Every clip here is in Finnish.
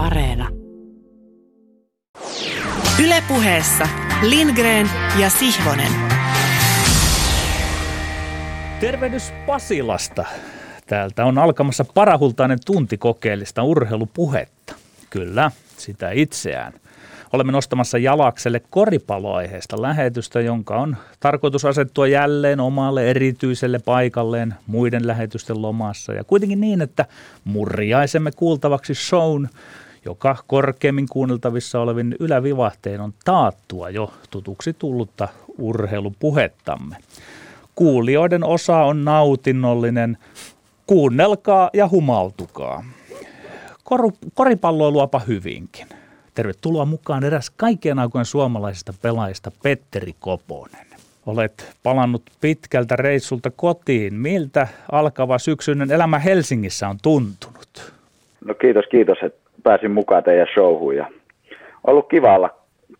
Areena. Ylepuheessa Lindgren ja Sihvonen. Tervehdys Pasilasta. Täältä on alkamassa parahultainen tunti kokeellista urheilupuhetta. Kyllä, sitä itseään. Olemme nostamassa jalakselle koripalloaiheesta lähetystä, jonka on tarkoitus asettua jälleen omalle erityiselle paikalleen muiden lähetysten lomassa. Ja kuitenkin niin, että murjaisemme kuultavaksi shown, joka korkeimmin kuunneltavissa olevin ylävivahteen on taattua jo tutuksi tullutta urheilupuhettamme. Kuulijoiden osa on nautinnollinen. Kuunnelkaa ja humaltukaa. Koru, koripalloiluapa hyvinkin. Tervetuloa mukaan eräs kaikkien aikojen suomalaisista pelaajista Petteri Koponen. Olet palannut pitkältä reissulta kotiin. Miltä alkava syksyinen elämä Helsingissä on tuntunut? No kiitos, kiitos, että pääsin mukaan teidän showhun ja ollut kiva olla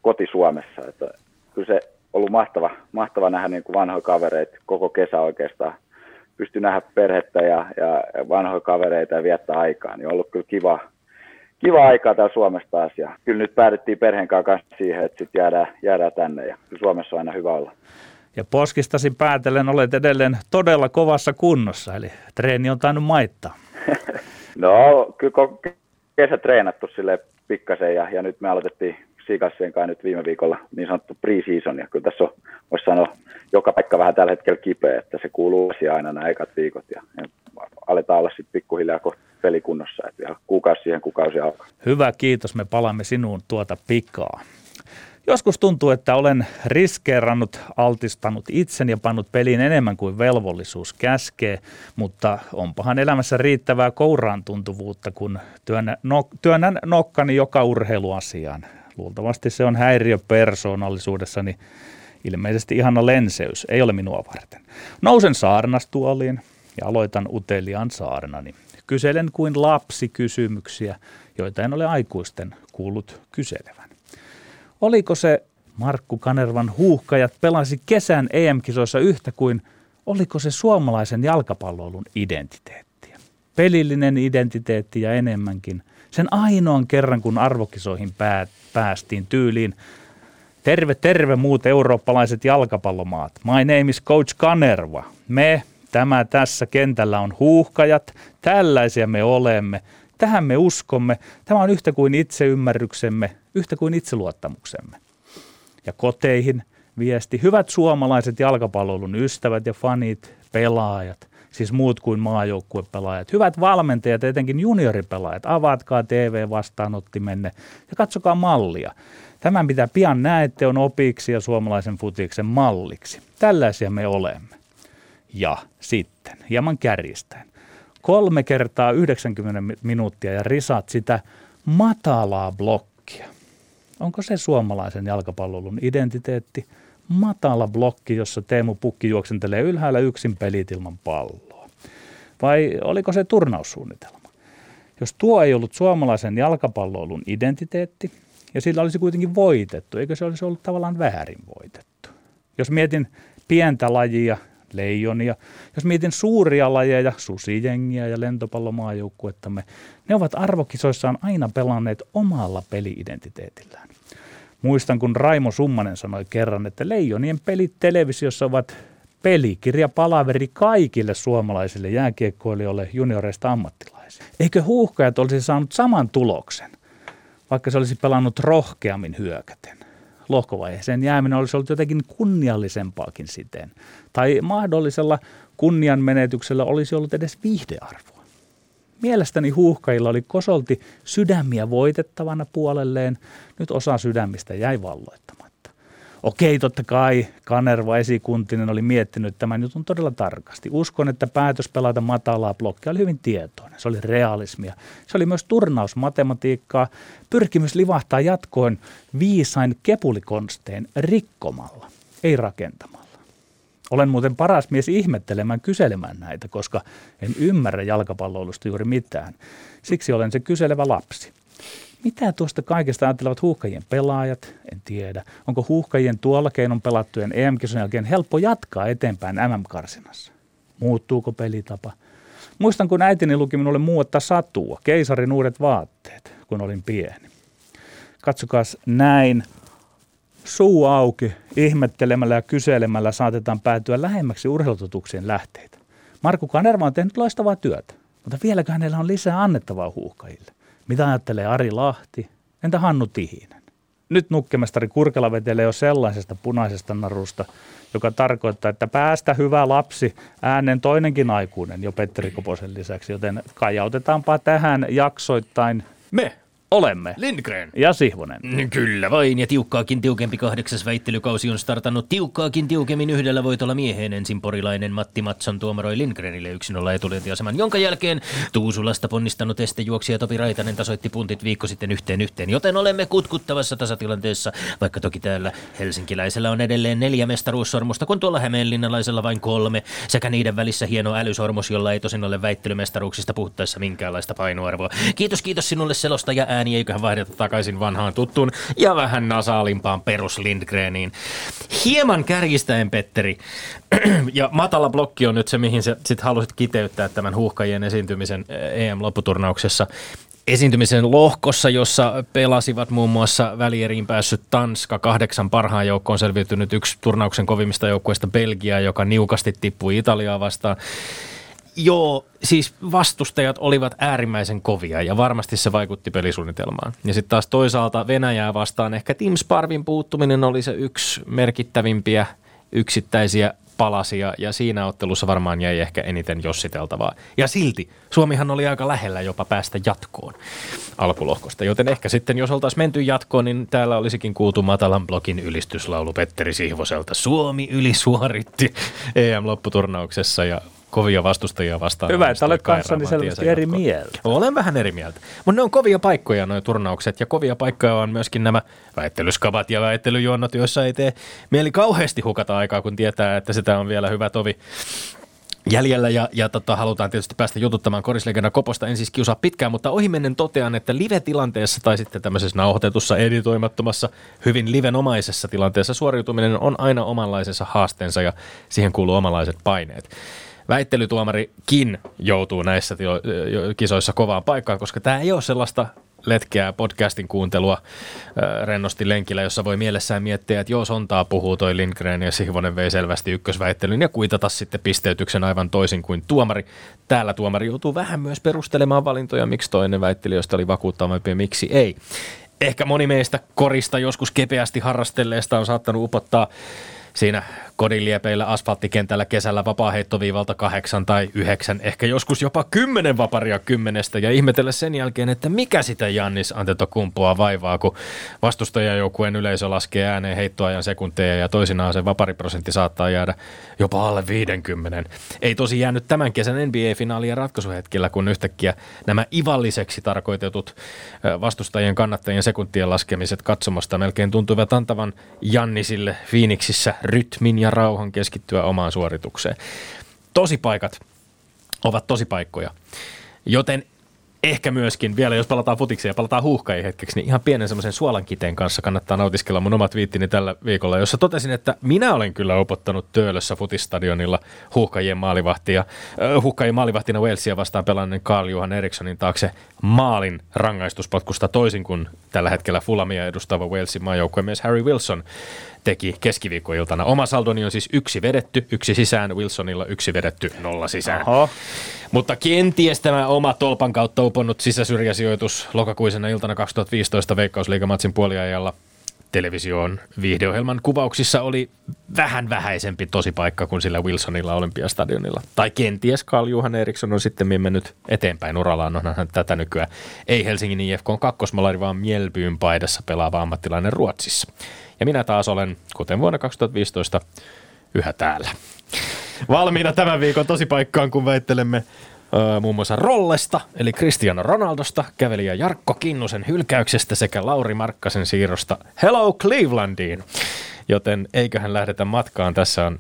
koti Suomessa. Että kyllä se ollut mahtava, mahtava nähdä niin kuin vanhoja kavereita koko kesä oikeastaan. Pystyi nähdä perhettä ja, ja vanhoja kavereita ja viettää aikaa. Niin on ollut kyllä kiva, kiva aikaa täällä Suomessa taas. Ja kyllä nyt päädyttiin perheen kanssa siihen, että sitten jäädään, jäädään tänne ja Suomessa on aina hyvä olla. Ja poskistasi päätellen olet edelleen todella kovassa kunnossa, eli treeni on tainnut maittaa. no, kyllä kesä treenattu sille pikkasen ja, ja nyt me aloitettiin Siikassien kanssa nyt viime viikolla niin sanottu pre-season, ja kyllä tässä on, voisi sanoa, joka paikka vähän tällä hetkellä kipeä, että se kuuluu aina nämä ekat viikot, ja, ja aletaan olla sitten pikkuhiljaa kohta pelikunnossa, että ihan kuukausi siihen kuukausi alkaa. Hyvä, kiitos, me palaamme sinuun tuota pikaa. Joskus tuntuu, että olen riskeerannut, altistanut itsen ja pannut peliin enemmän kuin velvollisuus käskee, mutta onpahan elämässä riittävää kouraan tuntuvuutta, kun työnnän, no, työnnän nokkani joka urheiluasiaan. Luultavasti se on häiriö persoonallisuudessani. Ilmeisesti ihana lenseys, ei ole minua varten. Nousen saarnastuoliin ja aloitan uteliaan saarnani. Kyselen kuin lapsi kysymyksiä, joita en ole aikuisten kuullut kyselevän. Oliko se Markku Kanervan huuhkajat pelasi kesän EM-kisoissa yhtä kuin oliko se suomalaisen jalkapalloilun identiteettiä? Pelillinen identiteetti ja enemmänkin. Sen ainoan kerran, kun arvokisoihin pää, päästiin tyyliin. Terve, terve muut eurooppalaiset jalkapallomaat. My name is Coach Kanerva. Me, tämä tässä kentällä on huuhkajat. Tällaisia me olemme. Tähän me uskomme. Tämä on yhtä kuin itseymmärryksemme, yhtä kuin itseluottamuksemme. Ja koteihin viesti. Hyvät suomalaiset jalkapallon ystävät ja fanit, pelaajat, siis muut kuin maajoukkuepelaajat. Hyvät valmentajat, etenkin junioripelaajat, avatkaa TV-vastaanottimenne ja katsokaa mallia. Tämän mitä pian näette on opiksi ja suomalaisen futiksen malliksi. Tällaisia me olemme. Ja sitten, hieman kärjistäen, kolme kertaa 90 minuuttia ja risat sitä matalaa blokkia. Onko se suomalaisen jalkapallon identiteetti? Matala blokki, jossa Teemu Pukki juoksentelee ylhäällä yksin pelit ilman palloa. Vai oliko se turnaussuunnitelma? Jos tuo ei ollut suomalaisen jalkapallon identiteetti, ja sillä olisi kuitenkin voitettu, eikö se olisi ollut tavallaan väärin voitettu? Jos mietin pientä lajia, leijonia. Jos mietin suuria lajeja, susijengiä ja lentopallomaajoukkuettamme, ne ovat arvokisoissaan aina pelanneet omalla peliidentiteetillään. Muistan, kun Raimo Summanen sanoi kerran, että leijonien pelit televisiossa ovat pelikirja palaveri kaikille suomalaisille jääkiekkoilijoille junioreista ammattilaisille. Eikö huuhkajat olisi saanut saman tuloksen, vaikka se olisi pelannut rohkeammin hyökäten? Lohkovaiheeseen jääminen olisi ollut jotenkin kunniallisempaakin siten. Tai mahdollisella kunnianmenetyksellä olisi ollut edes viihdearvoa. Mielestäni huuhkajilla oli kosolti sydämiä voitettavana puolelleen, nyt osa sydämistä jäi valloittamatta. Okei, totta kai Kanerva esikuntinen oli miettinyt tämän jutun todella tarkasti. Uskon, että päätös pelata matalaa blokkia oli hyvin tietoinen. Se oli realismia. Se oli myös turnausmatematiikkaa, pyrkimys livahtaa jatkoon viisain kepulikonstein rikkomalla, ei rakentamalla. Olen muuten paras mies ihmettelemään kyselemään näitä, koska en ymmärrä jalkapalloilusta juuri mitään. Siksi olen se kyselevä lapsi. Mitä tuosta kaikesta ajattelevat huuhkajien pelaajat? En tiedä. Onko huuhkajien tuolla keinon pelattujen em jälkeen helppo jatkaa eteenpäin MM-karsinassa? Muuttuuko pelitapa? Muistan, kun äitini luki minulle muuta satua, keisarin uudet vaatteet. kun olin pieni. Katsokaa näin, suu auki, ihmettelemällä ja kyselemällä saatetaan päätyä lähemmäksi urheilututuksien lähteitä. Markku Kanerva on tehnyt loistavaa työtä, mutta vieläkö hänellä on lisää annettavaa huuhkajille? Mitä ajattelee Ari Lahti? Entä Hannu Tihinen? Nyt nukkemestari Kurkela vetelee jo sellaisesta punaisesta narusta, joka tarkoittaa, että päästä hyvä lapsi äänen toinenkin aikuinen jo Petteri Koposen lisäksi, joten kajautetaanpa tähän jaksoittain Me olemme. Lindgren. Ja Sihvonen. Kyllä vain, ja tiukkaakin tiukempi kahdeksas väittelykausi on startannut tiukkaakin tiukemmin yhdellä voitolla mieheen. Ensin porilainen Matti Matson tuomaroi Lindgrenille 1-0 etulyöntiaseman, jonka jälkeen Tuusulasta ponnistanut estejuoksija Topi Raitanen tasoitti puntit viikko sitten yhteen yhteen, joten olemme kutkuttavassa tasatilanteessa, vaikka toki täällä helsinkiläisellä on edelleen neljä mestaruussormusta, kun tuolla hämeenlinnalaisella vain kolme, sekä niiden välissä hieno älysormus, jolla ei tosin ole väittelymestaruuksista puhuttaessa minkäänlaista painoarvoa. Kiitos, kiitos sinulle selosta ja ääni, eiköhän vaihdeta takaisin vanhaan tuttuun ja vähän nasaalimpaan perus Lindgreniin. Hieman kärjistäen, Petteri, ja matala blokki on nyt se, mihin sä sit halusit kiteyttää tämän huuhkajien esiintymisen EM-lopputurnauksessa esiintymisen lohkossa, jossa pelasivat muun muassa välieriin päässyt Tanska, kahdeksan parhaan joukkoon selviytynyt yksi turnauksen kovimmista joukkueista Belgia, joka niukasti tippui Italiaa vastaan. Joo, siis vastustajat olivat äärimmäisen kovia ja varmasti se vaikutti pelisuunnitelmaan. Ja sitten taas toisaalta Venäjää vastaan ehkä Tim Sparvin puuttuminen oli se yksi merkittävimpiä yksittäisiä palasia ja siinä ottelussa varmaan jäi ehkä eniten jossiteltavaa. Ja silti Suomihan oli aika lähellä jopa päästä jatkoon alkulohkosta, joten ehkä sitten jos oltaisiin menty jatkoon, niin täällä olisikin kuultu matalan blokin ylistyslaulu Petteri Sihvoselta. Suomi ylisuoritti EM-lopputurnauksessa ja kovia vastustajia vastaan. Hyvä, että olet kanssani selvästi eri mieltä. Olen vähän eri mieltä. Mutta ne on kovia paikkoja nuo turnaukset ja kovia paikkoja on myöskin nämä väittelyskavat ja väittelyjuonnot, joissa ei tee mieli kauheasti hukata aikaa, kun tietää, että sitä on vielä hyvä tovi jäljellä ja, ja tota, halutaan tietysti päästä jututtamaan korislegenda Koposta. En siis kiusaa pitkään, mutta ohimennen totean, että live-tilanteessa tai sitten tämmöisessä nauhoitetussa editoimattomassa, hyvin livenomaisessa tilanteessa suoriutuminen on aina omanlaisensa haasteensa ja siihen kuuluu omanlaiset paineet väittelytuomarikin joutuu näissä tilo- kisoissa kovaan paikkaan, koska tämä ei ole sellaista letkeää podcastin kuuntelua äh, rennosti lenkillä, jossa voi mielessään miettiä, että joo, sontaa puhuu toi Lindgren ja Sihvonen vei selvästi ykkösväittelyn ja kuitata sitten pisteytyksen aivan toisin kuin tuomari. Täällä tuomari joutuu vähän myös perustelemaan valintoja, miksi toinen väittelijöistä oli vakuuttavampi ja miksi ei. Ehkä moni meistä korista joskus kepeästi harrastelleesta on saattanut upottaa siinä kodinliepeillä asfalttikentällä kesällä vapaaheittoviivalta kahdeksan tai yhdeksän, ehkä joskus jopa kymmenen vaparia kymmenestä ja ihmetellä sen jälkeen, että mikä sitä Jannis Antetokumpoa vaivaa, kun vastustajajoukkueen yleisö laskee ääneen heittoajan sekunteja ja toisinaan se vapariprosentti saattaa jäädä jopa alle 50. Ei tosi jäänyt tämän kesän NBA-finaalien ratkaisuhetkillä, kun yhtäkkiä nämä ivalliseksi tarkoitetut vastustajien kannattajien sekuntien laskemiset katsomasta melkein tuntuivat antavan Jannisille Phoenixissä rytmin ja rauhan keskittyä omaan suoritukseen. Tosipaikat ovat tosipaikkoja, joten ehkä myöskin, vielä jos palataan futikseen ja palataan huuhkaihin hetkeksi, niin ihan pienen semmoisen suolankiteen kanssa kannattaa nautiskella mun omat viittini tällä viikolla, jossa totesin, että minä olen kyllä opottanut Töölössä futistadionilla huuhkajien maalivahtia, äh, huuhkajien maalivahtina Walesia vastaan pelanneen Carl Johan Erikssonin taakse maalin rangaistuspotkusta toisin kuin tällä hetkellä Fulamia edustava Walesin maajoukkuemies Harry Wilson teki keskiviikkoiltana. Oma saldoni on siis yksi vedetty, yksi sisään, Wilsonilla yksi vedetty, nolla sisään. Oho. Mutta kenties tämä oma tolpan kautta uponnut sisäsyrjäsijoitus lokakuisena iltana 2015 Veikkausliigamatsin puoliajalla televisioon viihdeohjelman kuvauksissa oli vähän vähäisempi tosi paikka kuin sillä Wilsonilla Olympiastadionilla. Tai kenties Carl Johan Eriksson on sitten mennyt eteenpäin urallaan, onhan hän tätä nykyään. Ei Helsingin IFK on kakkosmalari, vaan Mielbyyn paidassa pelaava ammattilainen Ruotsissa. Ja minä taas olen, kuten vuonna 2015, yhä täällä. Valmiina tämän viikon tosi paikkaan, kun väittelemme Öö, muun muassa Rollesta, eli Cristiano Ronaldosta, kävelijä Jarkko Kinnusen hylkäyksestä sekä Lauri Markkasen siirrosta Hello Clevelandiin. Joten eiköhän lähdetä matkaan. Tässä on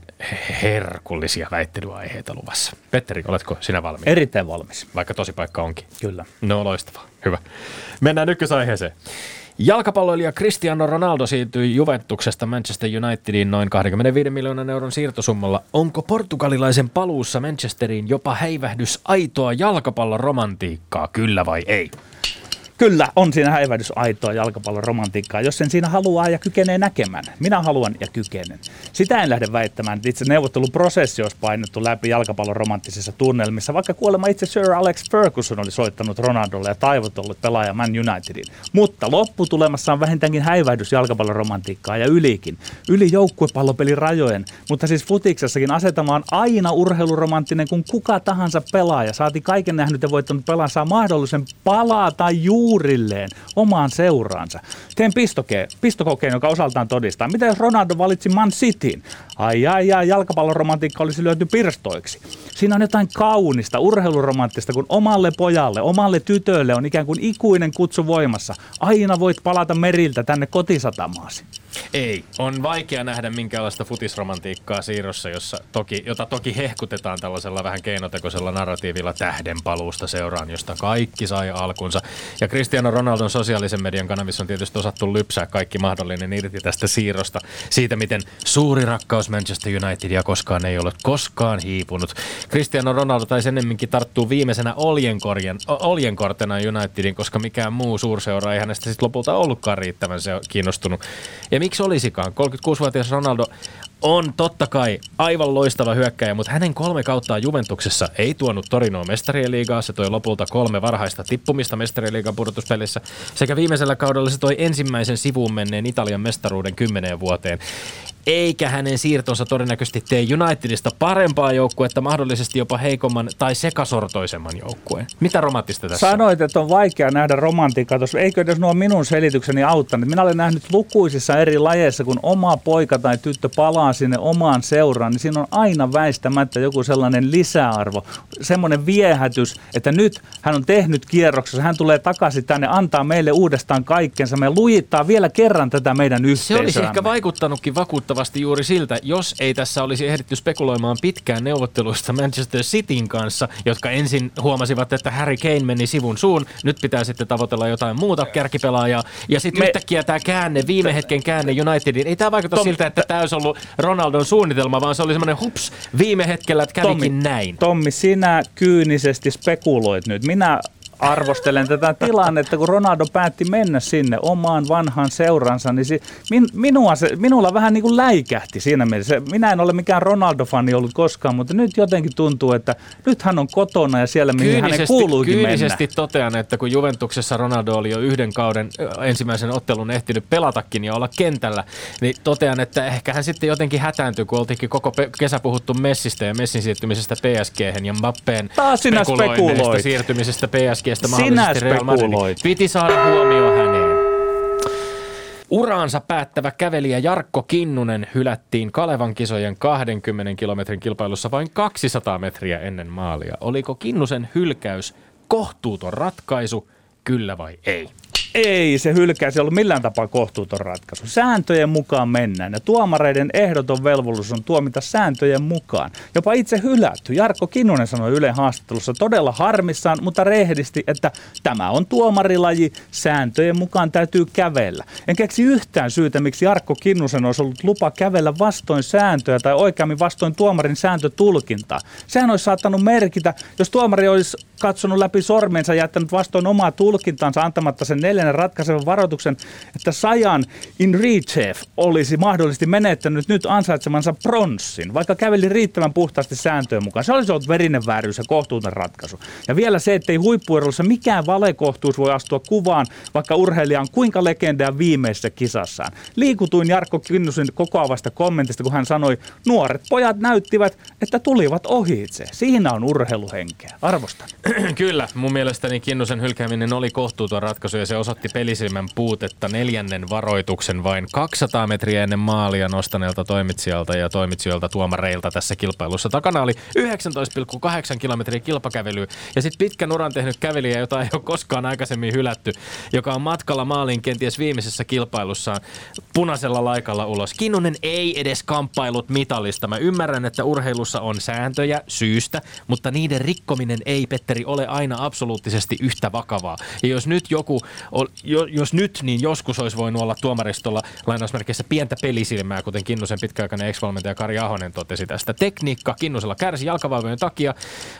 herkullisia väittelyaiheita luvassa. Petteri, oletko sinä valmis? Erittäin valmis. Vaikka tosi paikka onkin. Kyllä. No loistavaa. Hyvä. Mennään ykkösaiheeseen. Jalkapalloilija Cristiano Ronaldo siirtyi Juventuksesta Manchester Unitediin noin 25 miljoonan euron siirtosummalla. Onko portugalilaisen paluussa Manchesteriin jopa häivähdys aitoa jalkapalloromantiikkaa, kyllä vai ei? Kyllä, on siinä häivähdys aitoa jalkapallon romantiikkaa, jos sen siinä haluaa ja kykenee näkemään. Minä haluan ja kykenen. Sitä en lähde väittämään, että itse neuvotteluprosessi olisi painettu läpi jalkapallon romanttisissa tunnelmissa, vaikka kuolema itse Sir Alex Ferguson oli soittanut Ronaldolle ja taivotellut pelaaja Man Unitedin. Mutta lopputulemassa on vähintäänkin häivähdys jalkapallon romantiikkaa ja ylikin. Yli joukkuepallopelin rajojen, mutta siis futiksessakin asetamaan on aina urheiluromanttinen, kun kuka tahansa pelaaja, saati kaiken nähnyt ja voittanut pelaa, saa mahdollisen palata juurilleen omaan seuraansa. Teen pistokeen, pistokokeen, joka osaltaan todistaa. Mitä jos Ronaldo valitsi Man Cityn? Ai ai ai, jalkapalloromantiikka olisi lyöty pirstoiksi. Siinä on jotain kaunista, urheiluromanttista, kun omalle pojalle, omalle tytölle on ikään kuin ikuinen kutsu voimassa. Aina voit palata meriltä tänne kotisatamaasi. Ei. On vaikea nähdä minkäänlaista futisromantiikkaa siirrossa, jossa toki, jota toki hehkutetaan tällaisella vähän keinotekoisella narratiivilla tähdenpaluusta seuraan, josta kaikki sai alkunsa. Ja Cristiano Ronaldon sosiaalisen median kanavissa on tietysti osattu lypsää kaikki mahdollinen irti tästä siirrosta. Siitä, miten suuri rakkaus Manchester Unitedia koskaan ei ole koskaan hiipunut. Cristiano Ronaldo taisi ennemminkin tarttuu viimeisenä oljenkorjen, oljenkortena Unitedin, koska mikään muu suurseura ei hänestä sitten lopulta ollutkaan riittävän se kiinnostunut. Ja miksi olisikaan? 36-vuotias Ronaldo on totta kai aivan loistava hyökkäjä, mutta hänen kolme kauttaan Juventuksessa ei tuonut Torinoa mestarien liigaa. Se toi lopulta kolme varhaista tippumista mestarien liigan pudotuspelissä. Sekä viimeisellä kaudella se toi ensimmäisen sivuun menneen Italian mestaruuden kymmeneen vuoteen eikä hänen siirtonsa todennäköisesti tee Unitedista parempaa joukkuetta, mahdollisesti jopa heikomman tai sekasortoisemman joukkueen. Mitä romanttista tässä Sanoit, että on vaikea nähdä romantiikkaa tuossa. Eikö edes nuo minun selitykseni auttanut? Minä olen nähnyt lukuisissa eri lajeissa, kun oma poika tai tyttö palaa sinne omaan seuraan, niin siinä on aina väistämättä joku sellainen lisäarvo, semmoinen viehätys, että nyt hän on tehnyt kierroksessa, hän tulee takaisin tänne, antaa meille uudestaan kaikkensa, me lujittaa vielä kerran tätä meidän yhteisöä. Se olisi ehkä vaikuttanutkin vakuuttavasti valitettavasti juuri siltä, jos ei tässä olisi ehditty spekuloimaan pitkään neuvotteluista Manchester Cityn kanssa, jotka ensin huomasivat, että Harry Kane meni sivun suun, nyt pitää sitten tavoitella jotain muuta kärkipelaajaa, ja sitten Me... yhtäkkiä tämä käänne, viime hetken käänne Unitedin, ei tämä vaikuta Tom... siltä, että tämä olisi ollut Ronaldon suunnitelma, vaan se oli semmoinen hups, viime hetkellä, että kävikin Tommi, näin. Tommi, sinä kyynisesti spekuloit nyt. Minä arvostelen tätä tilannetta, kun Ronaldo päätti mennä sinne omaan vanhaan seuransa, niin si, min, minua se, minulla vähän niin kuin läikähti siinä mielessä. Minä en ole mikään Ronaldo-fani ollut koskaan, mutta nyt jotenkin tuntuu, että nyt hän on kotona ja siellä, mihin kyynisesti, hänen kuuluukin kyynisesti mennä. totean, että kun Juventuksessa Ronaldo oli jo yhden kauden ensimmäisen ottelun ehtinyt pelatakin ja olla kentällä, niin totean, että ehkä hän sitten jotenkin hätääntyi, kun oltiinkin koko pe- kesä puhuttu Messistä ja Messin siirtymisestä PSG ja Mbappeen Taas sinä spekuloit. siirtymisestä PSG Kestä mahdollisesti Real Madrid. Piti saada huomio häneen. Uraansa päättävä kävelijä Jarkko Kinnunen hylättiin Kalevan kisojen 20 kilometrin kilpailussa vain 200 metriä ennen maalia. Oliko Kinnusen hylkäys kohtuuton ratkaisu, kyllä vai ei? Ei, se hylkäys ei ollut millään tapaa kohtuuton ratkaisu. Sääntöjen mukaan mennään ja tuomareiden ehdoton velvollisuus on tuomita sääntöjen mukaan. Jopa itse hylätty. Jarkko Kinnunen sanoi Yle haastattelussa todella harmissaan, mutta rehdisti, että tämä on tuomarilaji, sääntöjen mukaan täytyy kävellä. En keksi yhtään syytä, miksi Jarkko Kinnusen olisi ollut lupa kävellä vastoin sääntöjä tai oikeammin vastoin tuomarin sääntötulkintaa. Sehän olisi saattanut merkitä, jos tuomari olisi katsonut läpi sormensa ja jättänyt vastoin omaa tulkintaansa antamatta sen neljännen ratkaisevan varoituksen, että Sajan Inrichev olisi mahdollisesti menettänyt nyt ansaitsemansa pronssin, vaikka käveli riittävän puhtaasti sääntöjen mukaan. Se olisi ollut verinen vääryys ja kohtuuton ratkaisu. Ja vielä se, ettei huippuerossa mikään valekohtuus voi astua kuvaan, vaikka urheilija on kuinka legendaa viimeisessä kisassaan. Liikutuin Jarkko Kinnusen kokoavasta kommentista, kun hän sanoi, nuoret pojat näyttivät, että tulivat ohitse. Siinä on urheiluhenkeä. Arvostan. Kyllä, mun mielestäni Kinnusen hylkääminen oli kohtuuton ratkaisu ja se osoitti pelisilmän puutetta neljännen varoituksen vain 200 metriä ennen maalia nostaneelta toimitsijalta ja toimitsijoilta tuomareilta tässä kilpailussa. Takana oli 19,8 kilometriä kilpakävelyä ja sitten pitkän uran tehnyt kävelijä, jota ei ole koskaan aikaisemmin hylätty, joka on matkalla maaliin kenties viimeisessä kilpailussaan punaisella laikalla ulos. Kinnunen ei edes kamppailut mitallista. Mä ymmärrän, että urheilussa on sääntöjä syystä, mutta niiden rikkominen ei, Petteri, ole aina absoluuttisesti yhtä vakavaa. Ja jos nyt joku jos nyt, niin joskus olisi voinut olla tuomaristolla lainausmerkeissä pientä pelisilmää, kuten Kinnusen pitkäaikainen ex-valmentaja Kari Ahonen totesi tästä. Tekniikka Kinnusella kärsi jalkavaivojen takia,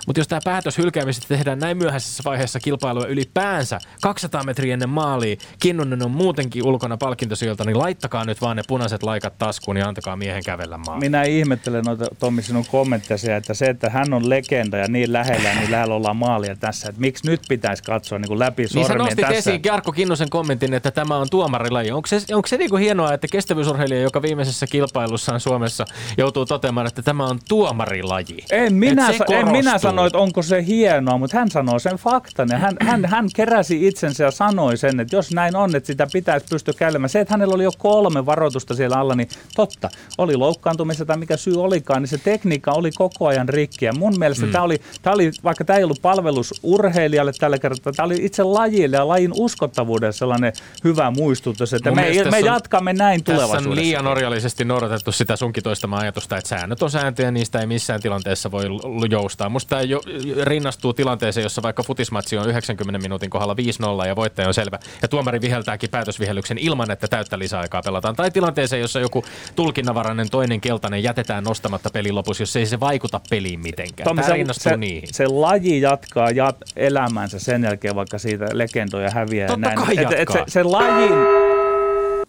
mutta jos tämä päätös hylkäämisestä tehdään näin myöhäisessä vaiheessa kilpailua ylipäänsä 200 metriä ennen maalia, Kinnunen on muutenkin ulkona palkintosijoilta, niin laittakaa nyt vaan ne punaiset laikat taskuun ja antakaa miehen kävellä maalia. Minä ihmettelen noita Tommi sinun kommentteja, että se, että hän on legenda ja niin lähellä, niin lähellä ollaan maalia tässä. Että miksi nyt pitäisi katsoa niin kuin läpi sormien niin sä nostit tässä? esiin Jarkko Kinnusen kommentin, että tämä on tuomarilaji. Onko se, onko se niin kuin hienoa, että kestävyysurheilija, joka viimeisessä kilpailussaan Suomessa joutuu toteamaan, että tämä on tuomarilaji? En minä, sa- en minä sano, että onko se hienoa, mutta hän sanoo sen faktan. Ja hän, hän, hän keräsi itsensä ja sanoi sen, että jos näin on, että sitä pitäisi pystyä käymään. Se, että hänellä oli jo kolme varoitusta siellä alla, niin totta, oli loukkaantumista tai mikä syy olikaan, niin se tekniikka oli koko ajan rikki. Ja mun mielestä mm. tämä, oli, tämä oli, vaikka tämä ei ollut palvelus urheilijalle tällä kertaa, tämä oli itse lajille ja lajin uskottavuuden sellainen hyvä muistutus, että me, me on, jatkamme näin tulevaisuudessa. Tässä on liian orjallisesti noudatettu sitä sunkin toistamaa ajatusta, että säännöt on sääntöjä, niistä ei missään tilanteessa voi joustaa. Musta tämä jo, rinnastuu tilanteeseen, jossa vaikka futismatsi on 90 minuutin kohdalla 5-0 ja voittaja on selvä, ja tuomari viheltääkin päätösvihellyksen ilman, että täyttä lisäaikaa pelataan. Tai tilanteeseen, jossa joku tulkinnanvarainen toinen keltainen jätetään nostamatta pelin lopussa, jos ei se vaikuta peliin mitenkään. Tommi, Tämä rinnastuu se, niihin. Se laji jatkaa jat- elämänsä sen jälkeen, vaikka siitä legendoja häviää. Totta näin. kai et, et se, se lajin...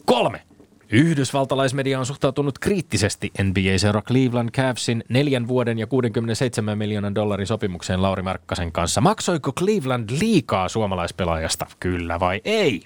Kolme. Yhdysvaltalaismedia on suhtautunut kriittisesti NBA-seura Cleveland Cavsin neljän vuoden ja 67 miljoonan dollarin sopimukseen Lauri Markkasen kanssa. Maksoiko Cleveland liikaa suomalaispelaajasta, kyllä vai ei?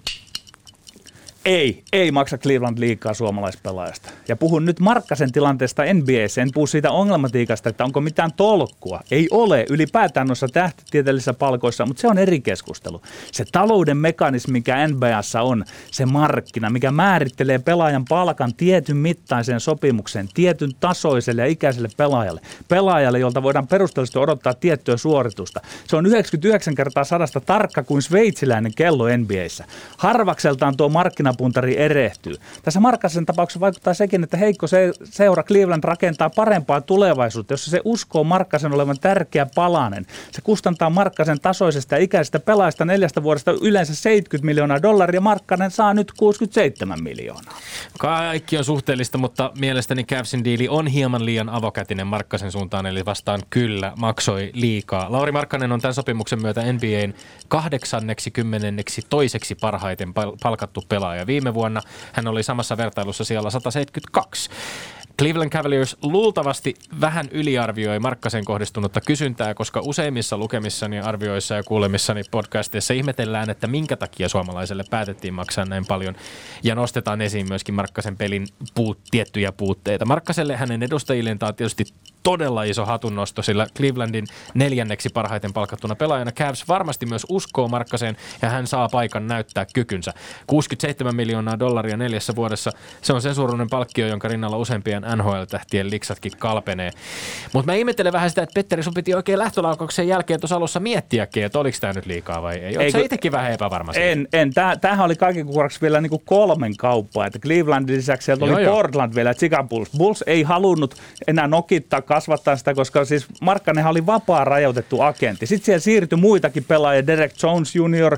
Ei, ei maksa Cleveland liikaa suomalaispelaajasta. Ja puhun nyt Markkasen tilanteesta NBA, en puhu siitä ongelmatiikasta, että onko mitään tolkkua. Ei ole ylipäätään noissa tähtitieteellisissä palkoissa, mutta se on eri keskustelu. Se talouden mekanismi, mikä NBAssa on, se markkina, mikä määrittelee pelaajan palkan tietyn mittaiseen sopimukseen, tietyn tasoiselle ja ikäiselle pelaajalle. Pelaajalle, jolta voidaan perustellisesti odottaa tiettyä suoritusta. Se on 99 kertaa sadasta tarkka kuin sveitsiläinen kello NBAssä. Harvakseltaan tuo markkina puntari erehtyy. Tässä Markkasen tapauksessa vaikuttaa sekin, että heikko se, seura Cleveland rakentaa parempaa tulevaisuutta, jossa se uskoo Markkasen olevan tärkeä palanen. Se kustantaa Markkasen tasoisesta ja ikäisestä pelaajasta neljästä vuodesta yleensä 70 miljoonaa dollaria. Markkanen saa nyt 67 miljoonaa. Kaikki on suhteellista, mutta mielestäni Cavsin diili on hieman liian avokätinen Markkasen suuntaan, eli vastaan kyllä, maksoi liikaa. Lauri Markkanen on tämän sopimuksen myötä NBAn kahdeksanneksi kymmenenneksi toiseksi parhaiten palkattu pelaaja viime vuonna hän oli samassa vertailussa siellä 172. Cleveland Cavaliers luultavasti vähän yliarvioi Markkasen kohdistunutta kysyntää, koska useimmissa lukemissani arvioissa ja kuulemissani podcasteissa ihmetellään, että minkä takia suomalaiselle päätettiin maksaa näin paljon ja nostetaan esiin myöskin Markkasen pelin puut, tiettyjä puutteita. Markkaselle hänen edustajilleen tämä on tietysti todella iso hatunnosto, sillä Clevelandin neljänneksi parhaiten palkattuna pelaajana Cavs varmasti myös uskoo Markkaseen ja hän saa paikan näyttää kykynsä. 67 miljoonaa dollaria neljässä vuodessa, se on sen suuruinen palkkio, jonka rinnalla useimpien NHL-tähtien liksatkin kalpenee. Mutta mä ihmettelen vähän sitä, että Petteri, sun piti oikein lähtölaukauksen jälkeen tuossa alussa miettiäkin, että oliko tämä nyt liikaa vai ei. Oletko itsekin vähän epävarma siitä? En, en. Tämähän oli kaiken kukkuraksi vielä niin kuin kolmen kauppaa, että Clevelandin lisäksi sieltä oli joo, Portland vielä, Chicago Bulls. Bulls ei halunnut enää nokittaa kasvattaa sitä, koska siis Markkanenhan oli vapaa rajoitettu agentti. Sitten siellä siirtyi muitakin pelaajia, Derek Jones Jr.,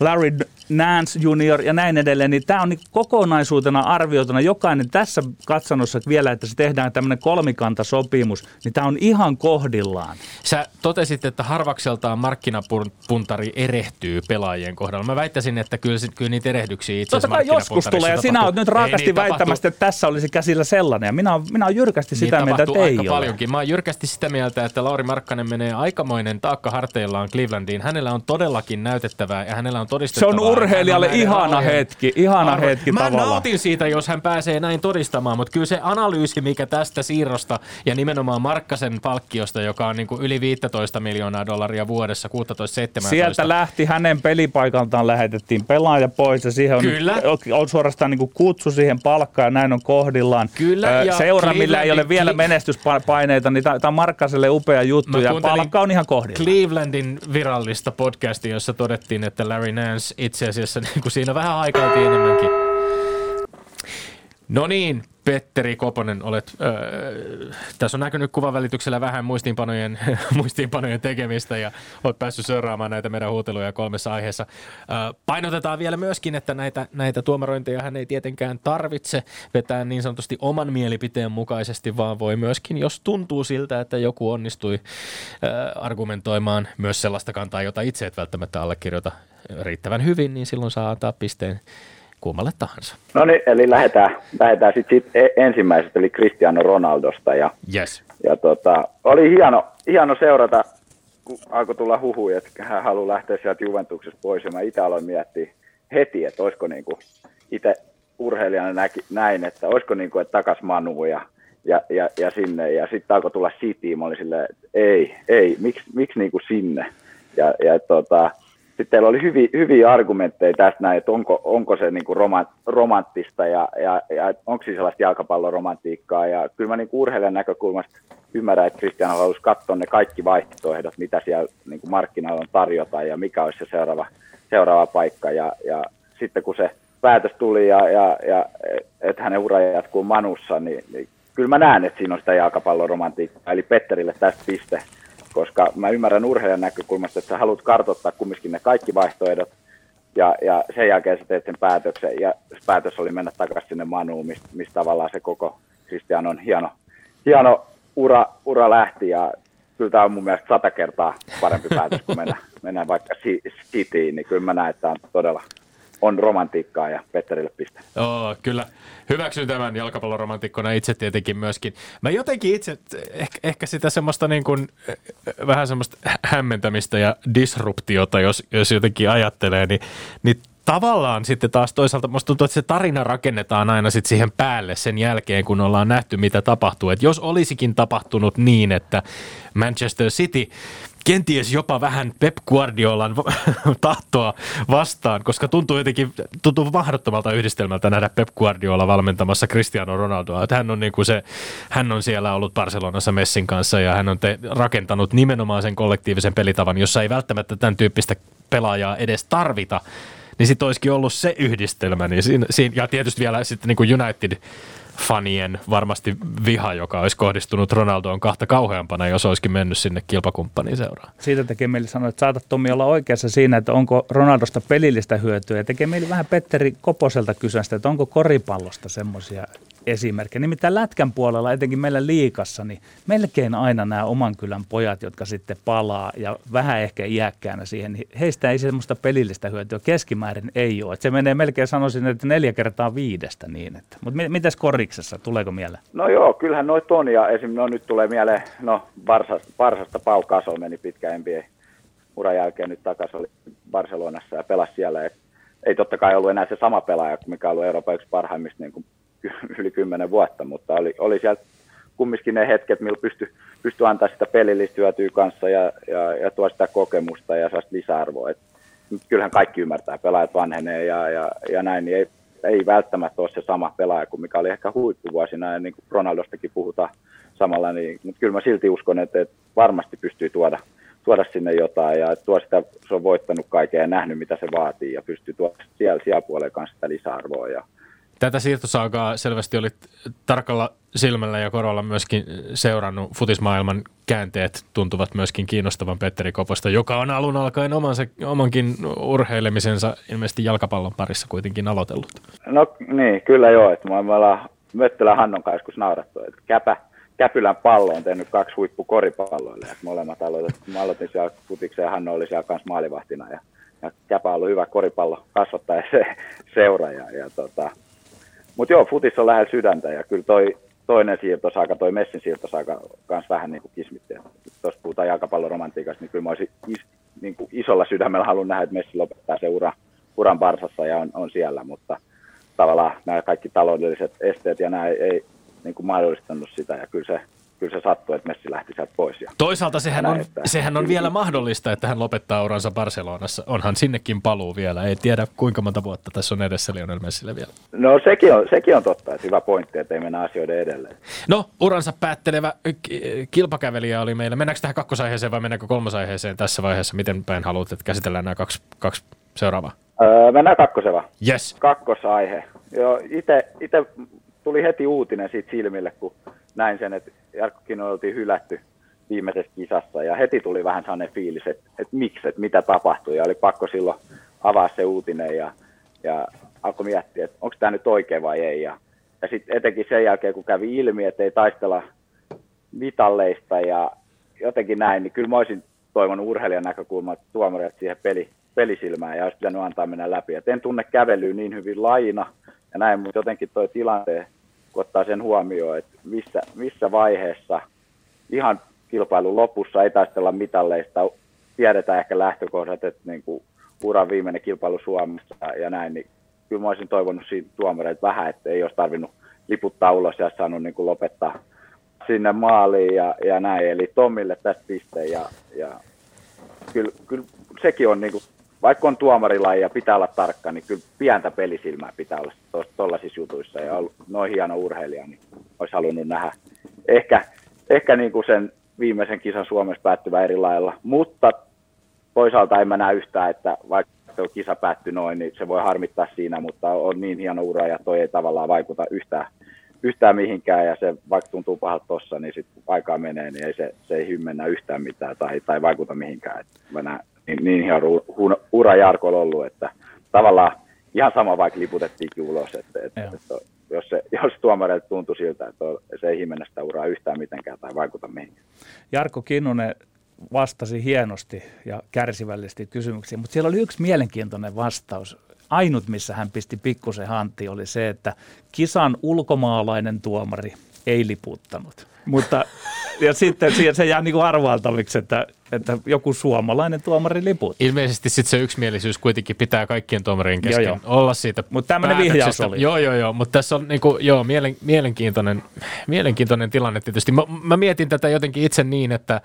Larry Nance Junior ja näin edelleen, niin tämä on niin kokonaisuutena arvioituna jokainen tässä katsannossa vielä, että se tehdään tämmöinen kolmikantasopimus, niin tämä on ihan kohdillaan. Sä totesit, että harvakseltaan markkinapuntari erehtyy pelaajien kohdalla. Mä väittäisin, että kyllä, kyllä niitä erehdyksiä itse asiassa joskus tulee, ja sinä olet nyt raakasti niin, väittämästä, että tässä olisi käsillä sellainen, ja minä, minä olen jyrkästi sitä niin mieltä, että ei aika ole. paljonkin. Mä oon jyrkästi sitä mieltä, että Lauri Markkanen menee aikamoinen taakka harteillaan Clevelandiin. Hänellä on todellakin näytettävää, ja hänellä on todistettavaa. Se on urheilijalle ihana hetki, ihana arvo. hetki Mä tavallaan. nautin siitä, jos hän pääsee näin todistamaan, mutta kyllä se analyysi, mikä tästä siirrosta ja nimenomaan Markkasen palkkiosta, joka on niin kuin yli 15 miljoonaa dollaria vuodessa, 16-17. Sieltä lähti hänen pelipaikaltaan, lähetettiin pelaaja pois ja siihen on, Kyllä. on suorastaan niin kuin kutsu siihen palkkaan ja näin on kohdillaan. Kyllä. Seura, millä ei ole vielä menestyspaineita, niin tämä on Markkaselle upea juttu ja palkka on ihan kohdillaan. Clevelandin virallista podcastia, jossa todettiin, että Larry Nance itse asiassa niin kuin siinä vähän aikailtiin enemmänkin. No niin, Petteri Koponen, olet, öö, tässä on näkynyt kuvan välityksellä vähän muistiinpanojen, muistiinpanojen tekemistä ja olet päässyt seuraamaan näitä meidän huuteluja kolmessa aiheessa. Öö, painotetaan vielä myöskin, että näitä, näitä tuomarointeja hän ei tietenkään tarvitse vetää niin sanotusti oman mielipiteen mukaisesti, vaan voi myöskin, jos tuntuu siltä, että joku onnistui öö, argumentoimaan myös sellaista kantaa, jota itse et välttämättä allekirjoita riittävän hyvin, niin silloin saa antaa pisteen kummalle tahansa. No niin, eli lähdetään, lähdetään sitten sit e- ensimmäisestä, eli Cristiano Ronaldosta. Ja, yes. ja tota, oli hieno, hieno seurata, kun alkoi tulla huhuja, että hän haluaa lähteä sieltä Juventuksesta pois. Ja mä itse aloin miettiä heti, että olisiko niinku itse urheilijana näki, näin, että olisiko niinku, että takas Manu ja, ja, ja, ja sinne. Ja sitten alkoi tulla City, mä olin silleen, että ei, ei, miksi, miksi niinku sinne? Ja, ja tota, sitten teillä oli hyviä, hyviä argumentteja tästä näin, että onko, onko se niin kuin romanttista ja, ja, ja onko se sellaista jalkapalloromantiikkaa. Ja kyllä mä niin kuin urheilijan näkökulmasta ymmärrän, että Kristian haluaisi katsoa ne kaikki vaihtoehdot, mitä siellä niin kuin markkinoilla on tarjota ja mikä olisi se seuraava, seuraava paikka. Ja, ja sitten kun se päätös tuli ja, ja, ja että hänen ura jatkuu Manussa, niin, niin kyllä mä näen, että siinä on sitä jalkapalloromantiikkaa. Eli Petterille tästä piste koska mä ymmärrän urheilijan näkökulmasta, että sä haluat kartoittaa kumminkin ne kaikki vaihtoehdot, ja, ja sen jälkeen sä teet sen päätöksen, ja päätös oli mennä takaisin sinne Manuun, mistä, mistä tavallaan se koko Kristianon hieno, hieno ura, ura lähti, ja kyllä tämä on mun mielestä sata kertaa parempi päätös, kun mennä, mennään vaikka Cityin, niin kyllä mä näen, että tämä on todella on romantiikkaa ja Petterille piste. Joo, kyllä. Hyväksyn tämän jalkapalloromantikkona itse tietenkin myöskin. Mä jotenkin itse, ehkä, ehkä sitä semmoista niin kuin, vähän semmoista hämmentämistä ja disruptiota, jos, jos jotenkin ajattelee, niin, niin tavallaan sitten taas toisaalta musta tuntuu, että se tarina rakennetaan aina sitten siihen päälle sen jälkeen, kun ollaan nähty, mitä tapahtuu. Että jos olisikin tapahtunut niin, että Manchester City kenties jopa vähän Pep Guardiolan tahtoa vastaan, koska tuntuu jotenkin tuntuu mahdottomalta yhdistelmältä nähdä Pep Guardiola valmentamassa Cristiano Ronaldoa. Että hän, on niin kuin se, hän on siellä ollut Barcelonassa Messin kanssa ja hän on te, rakentanut nimenomaan sen kollektiivisen pelitavan, jossa ei välttämättä tämän tyyppistä pelaajaa edes tarvita niin sitten olisikin ollut se yhdistelmä. Niin siinä, siinä, ja tietysti vielä sitten niin United fanien varmasti viha, joka olisi kohdistunut Ronaldoon kahta kauheampana, jos olisikin mennyt sinne kilpakumppaniin seuraan. Siitä tekee meille sanoa, että saatat Tomi olla oikeassa siinä, että onko Ronaldosta pelillistä hyötyä. Ja tekee meille vähän Petteri Koposelta kysyä että onko koripallosta semmoisia esimerkkejä. Nimittäin lätkän puolella, etenkin meillä liikassa, niin melkein aina nämä oman kylän pojat, jotka sitten palaa ja vähän ehkä iäkkäänä siihen, niin heistä ei semmoista pelillistä hyötyä keskimäärin ei ole. Että se menee melkein sanoisin, että neljä kertaa viidestä niin. Että. Mutta mites koriksessa, tuleeko mieleen? No joo, kyllähän noit on ja esim. No nyt tulee mieleen, no Barsasta, Barsasta Pau Kaso meni pitkä NBA uran jälkeen nyt takaisin oli Barcelonassa ja pelasi siellä. Et ei totta kai ollut enää se sama pelaaja, mikä on ollut Euroopan yksi parhaimmista niin kuin yli kymmenen vuotta, mutta oli, oli siellä kumminkin ne hetket, millä pystyi pysty antaa sitä pelillistä kanssa ja, ja, ja tuo sitä kokemusta ja saa lisäarvoa. Et, kyllähän kaikki ymmärtää, pelaajat vanhenee ja, ja, ja näin, niin ei, ei välttämättä ole se sama pelaaja kuin mikä oli ehkä huippuvuosina, ja niin kuin Ronaldostakin puhutaan samalla, niin, mutta kyllä mä silti uskon, että, että varmasti pystyy tuoda, tuoda sinne jotain, ja tuo sitä, se on voittanut kaiken ja nähnyt, mitä se vaatii, ja pystyy tuoda siellä, siellä puolella kanssa sitä lisäarvoa, ja, Tätä siirtosaakaa selvästi olit tarkalla silmällä ja korolla myöskin seurannut futismaailman käänteet tuntuvat myöskin kiinnostavan Petteri Koposta, joka on alun alkaen omansa, omankin urheilemisensa ilmeisesti jalkapallon parissa kuitenkin aloitellut. No niin, kyllä joo. Että me ollaan Möttölän Hannon kanssa joskus naurattu, että käpä, Käpylän pallo on tehnyt kaksi huippukoripalloille. Että molemmat aloitettiin. Mä aloitin siellä futiksen ja Hanno oli siellä kanssa maalivahtina. Ja, ja Käpä on ollut hyvä koripallo kasvattaja se seuraaja. Ja, ja tota, mutta joo, futis on lähellä sydäntä ja kyllä toi toinen siirtosaaka, toi Messin siirtosaaka kans vähän niin kuin kismitti. Tuossa puhutaan jalkapalloromantiikasta, niin kyllä mä olisin is, niin kuin isolla sydämellä halunnut nähdä, että Messi lopettaa se ura, uran Barsassa ja on, on siellä, mutta tavallaan nämä kaikki taloudelliset esteet ja nämä ei, ei niin kuin mahdollistanut sitä ja kyllä se kyllä se sattui, että Messi lähti sieltä pois. Ja Toisaalta sehän on, että, sehän on vielä mahdollista, että hän lopettaa uransa Barcelonassa. Onhan sinnekin paluu vielä. Ei tiedä, kuinka monta vuotta tässä on edessä Lionel Messille vielä. No sekin on, sekin on totta, että hyvä pointti, että ei mennä asioiden edelleen. No, uransa päättelevä kilpakävelijä oli meillä. Mennäänkö tähän kakkosaiheeseen vai mennäänkö kolmosaiheeseen tässä vaiheessa? Miten päin haluat, että käsitellään nämä kaksi, kaksi seuraavaa? Öö, mennään kakkoseva. Yes. Kakkosaihe. Joo, itse tuli heti uutinen siitä silmille, kun näin sen, että Jarkkokin oltiin hylätty viimeisessä kisassa ja heti tuli vähän sellainen fiilis, että, että miksi, että mitä tapahtui ja oli pakko silloin avaa se uutinen ja, ja alkoi miettiä, että onko tämä nyt oikein vai ei ja, ja sitten etenkin sen jälkeen, kun kävi ilmi, että ei taistella mitalleista ja jotenkin näin, niin kyllä mä olisin toivonut urheilijan näkökulmaa tuomarit siihen peli, pelisilmään ja olisi pitänyt antaa mennä läpi. Et en tunne kävelyä niin hyvin laina ja näin, mutta jotenkin tuo tilanteen, kun ottaa sen huomioon, että missä, missä vaiheessa ihan kilpailun lopussa ei taistella mitalleista, tiedetään ehkä lähtökohdat, että niin kuin uran viimeinen kilpailu Suomessa ja näin, niin kyllä mä olisin toivonut siitä tuomareilta vähän, että ei olisi tarvinnut liputtaa ulos ja saanut niin kuin lopettaa sinne maaliin ja, ja näin. Eli Tommille tästä pisteen ja, ja kyllä, kyllä sekin on, niin kuin, vaikka on tuomarilaji ja pitää olla tarkka, niin kyllä pientä pelisilmää pitää olla tuollaisissa jutuissa. Ja noin hieno urheilija, niin olisi halunnut nähdä ehkä, ehkä niin kuin sen viimeisen kisan Suomessa päättyvä eri lailla. Mutta toisaalta en mä näe yhtään, että vaikka kisa päättyi noin, niin se voi harmittaa siinä, mutta on niin hieno ura ja toi ei tavallaan vaikuta yhtään yhtään mihinkään ja se vaikka tuntuu pahalta tossa, niin sitten aikaa menee, niin ei se, se ei hymmennä yhtään mitään tai, tai vaikuta mihinkään. Et mä näen, niin, niin ihan ura, ura Jarkolla ollut, että tavallaan ihan sama vaikka liputettiinkin ulos, että, että, että jos, se, jos tuomareille tuntui siltä, että se ei himennä sitä uraa yhtään mitenkään tai vaikuta mihinkään. Jarkko Kinnunen vastasi hienosti ja kärsivällisesti kysymyksiin, mutta siellä oli yksi mielenkiintoinen vastaus ainut, missä hän pisti pikkusen hantti, oli se, että kisan ulkomaalainen tuomari ei liputtanut. Mutta ja sitten se jää niin arvailtaviksi, että, että joku suomalainen tuomari liput. Ilmeisesti sitten se yksimielisyys kuitenkin pitää kaikkien tuomarien kesken joo, joo. olla siitä Mutta tämmöinen vihjaus oli. Joo, joo, joo. Mutta tässä on niin kuin, joo, mielen, mielenkiintoinen, mielenkiintoinen tilanne tietysti. Mä, mä mietin tätä jotenkin itse niin, että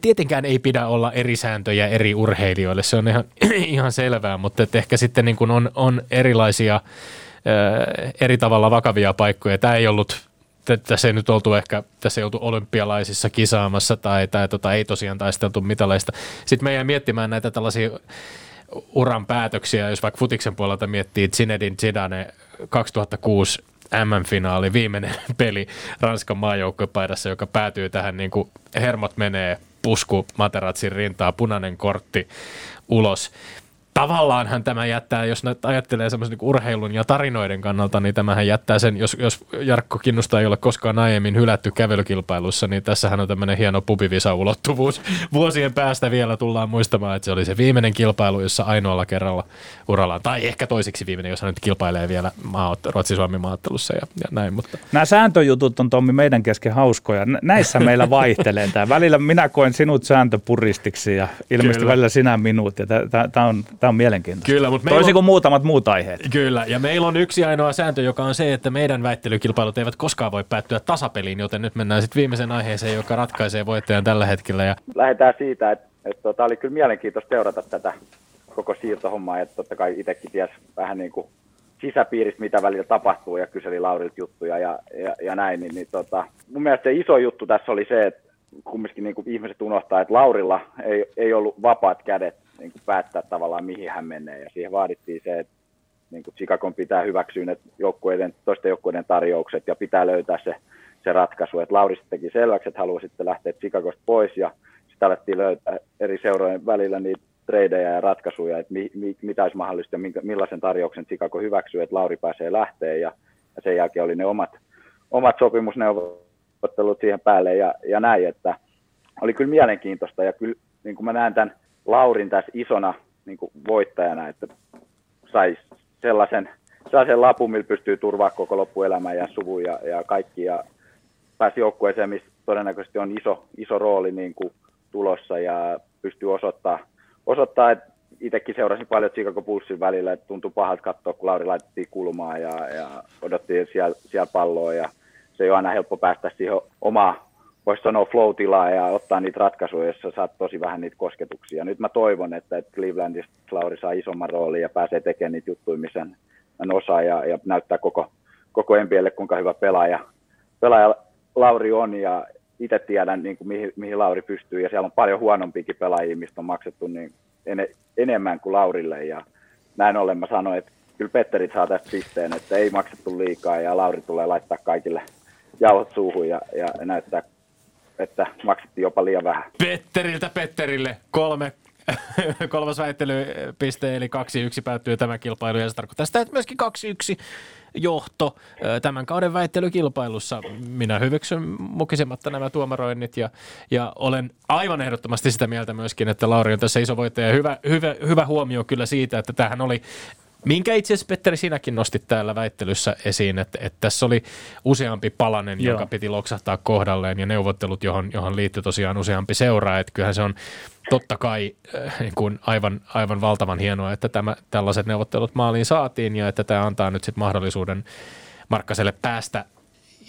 Tietenkään ei pidä olla eri sääntöjä eri urheilijoille, se on ihan, ihan selvää, mutta että ehkä sitten niin kuin on, on erilaisia eri tavalla vakavia paikkoja. Tämä ei ollut tässä ei nyt oltu ehkä, tässä ei oltu olympialaisissa kisaamassa tai, tai tota, ei tosiaan taisteltu mitaleista. Sitten me jäi miettimään näitä tällaisia uran päätöksiä, jos vaikka futiksen puolelta miettii Zinedine Zidane 2006 MM-finaali, viimeinen peli Ranskan maajoukkopaidassa, joka päätyy tähän niin kuin hermot menee pusku Materatsin rintaa, punainen kortti ulos tavallaanhan tämä jättää, jos ajattelee semmoisen niin urheilun ja tarinoiden kannalta, niin tämähän jättää sen, jos, jos Jarkko Kinnusta ei ole koskaan aiemmin hylätty kävelykilpailussa, niin tässähän on tämmöinen hieno pubivisa-ulottuvuus. Vuosien päästä vielä tullaan muistamaan, että se oli se viimeinen kilpailu, jossa ainoalla kerralla urallaan, tai ehkä toiseksi viimeinen, jos hän nyt kilpailee vielä Ruotsi-Suomi maattelussa ja, ja näin. Mutta. Nämä sääntöjutut on Tommi meidän kesken hauskoja. Näissä meillä vaihtelee tämä. Välillä minä koen sinut sääntöpuristiksi ja ilmeisesti Kyllä. välillä sinä minut. Ja tämä on Tämä on mielenkiintoista. Kyllä, mutta Toisin on... kuin muutamat muut aiheet. Kyllä, ja meillä on yksi ainoa sääntö, joka on se, että meidän väittelykilpailut eivät koskaan voi päättyä tasapeliin, joten nyt mennään sitten viimeisen aiheeseen, joka ratkaisee voittajan tällä hetkellä. Ja... Lähdetään siitä, että, että tota, oli kyllä mielenkiintoista seurata tätä koko siirtohommaa, että totta kai itsekin ties vähän niin kuin sisäpiiristä, mitä välillä tapahtuu, ja kyseli Laurilta juttuja ja, ja, ja näin, niin, niin tota, mun mielestä se iso juttu tässä oli se, että kumminkin niin kuin ihmiset unohtaa, että Laurilla ei, ei ollut vapaat kädet niin kuin päättää tavallaan mihin hän menee. Ja siihen vaadittiin se, että niin kuin Chicagon pitää hyväksyä ne joukkueiden, toisten joukkueiden tarjoukset ja pitää löytää se, se ratkaisu. Että Lauri teki selväksi, että haluaa sitten lähteä Chicagosta pois ja sitten alettiin löytää eri seurojen välillä niitä treidejä ja ratkaisuja, että mi, mi, mitä olisi mahdollista ja minkä, millaisen tarjouksen Chicago hyväksyy, että Lauri pääsee lähteä ja, ja sen jälkeen oli ne omat, omat sopimusneuvottelut siihen päälle ja, ja näin, että oli kyllä mielenkiintoista ja kyllä niin kuin mä näen tämän Laurin tässä isona niin kuin voittajana, että sai sellaisen, sellaisen lapun, millä pystyy turvaa koko loppuelämän ja suvun ja, ja kaikki. Ja pääsi joukkueeseen, missä todennäköisesti on iso, iso rooli niin kuin tulossa ja pystyy osoittaa, osoittaa että itsekin seurasin paljon Chicago Bullsin välillä, että tuntui pahalta katsoa, kun Lauri laitettiin kulmaa ja, ja odottiin siellä, siellä palloa ja se ei ole aina helppo päästä siihen omaan voisi sanoa flow ja ottaa niitä ratkaisuja, joissa saat tosi vähän niitä kosketuksia. Nyt mä toivon, että, että Clevelandista Lauri saa isomman roolin ja pääsee tekemään niitä juttuja, missä hän osaa ja, ja näyttää koko, koko NBAlle, kuinka hyvä pelaaja, pelaaja Lauri on. Ja itse tiedän, niin kuin, mihin, mihin Lauri pystyy. Ja siellä on paljon huonompiakin pelaajia, mistä on maksettu niin en, enemmän kuin Laurille. Ja näin ollen mä sanoin, että kyllä Petterit saa tästä pisteen, että ei maksettu liikaa ja Lauri tulee laittaa kaikille jauhot suuhun ja, ja näyttää, että maksettiin jopa liian vähän. Petteriltä Petterille kolme kolmas väittelypiste, eli 2-1 päättyy tämä kilpailu, ja se tarkoittaa sitä, että myöskin 2-1 johto tämän kauden väittelykilpailussa. Minä hyväksyn mukisematta nämä tuomaroinnit ja, ja olen aivan ehdottomasti sitä mieltä myöskin, että Lauri on tässä iso voittaja. Hyvä, hyvä, hyvä huomio kyllä siitä, että tähän oli Minkä itse asiassa, Petteri, sinäkin nostit täällä väittelyssä esiin, että, että tässä oli useampi palanen, Joo. joka piti loksahtaa kohdalleen ja neuvottelut, johon, johon liittyi tosiaan useampi seura. Että kyllähän se on totta kai äh, niin kuin aivan, aivan valtavan hienoa, että tämä, tällaiset neuvottelut maaliin saatiin ja että tämä antaa nyt sitten mahdollisuuden Markkaselle päästä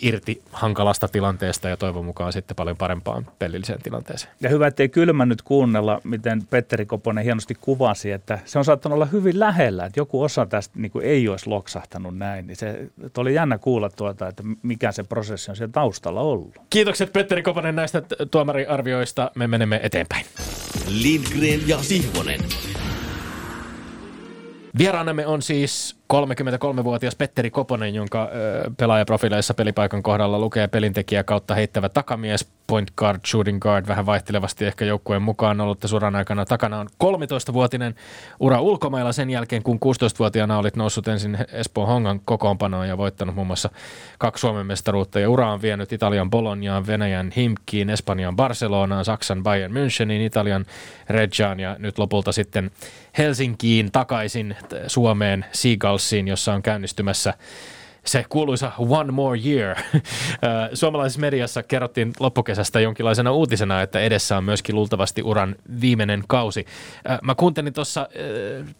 irti hankalasta tilanteesta ja toivon mukaan sitten paljon parempaan pelilliseen tilanteeseen. Ja hyvä, ettei kylmä nyt kuunnella, miten Petteri Koponen hienosti kuvasi, että se on saattanut olla hyvin lähellä, että joku osa tästä niin kuin ei olisi loksahtanut näin. Niin se oli jännä kuulla tuota, että mikä se prosessi on siellä taustalla ollut. Kiitokset Petteri Koponen näistä tuomariarvioista. Me menemme eteenpäin. Lindgren ja Sihvonen. Vieraanamme on siis 33-vuotias Petteri Koponen, jonka pelaajaprofiileissa pelipaikan kohdalla lukee pelintekijä kautta heittävä takamies, point guard, shooting guard, vähän vaihtelevasti ehkä joukkueen mukaan ollut uran aikana. Takana on 13-vuotinen ura ulkomailla sen jälkeen, kun 16-vuotiaana olit noussut ensin Espoon Hongan kokoonpanoon ja voittanut muun muassa kaksi Suomen mestaruutta. Ja ura on vienyt Italian Bolognaan, Venäjän Himkiin, Espanjan Barcelonaan, Saksan Bayern Müncheniin, Italian Reggiaan ja nyt lopulta sitten Helsinkiin takaisin Suomeen Seagullsiin, jossa on käynnistymässä se kuuluisa One More Year. Suomalaisessa mediassa kerrottiin loppukesästä jonkinlaisena uutisena, että edessä on myöskin luultavasti uran viimeinen kausi. Mä kuuntelin tuossa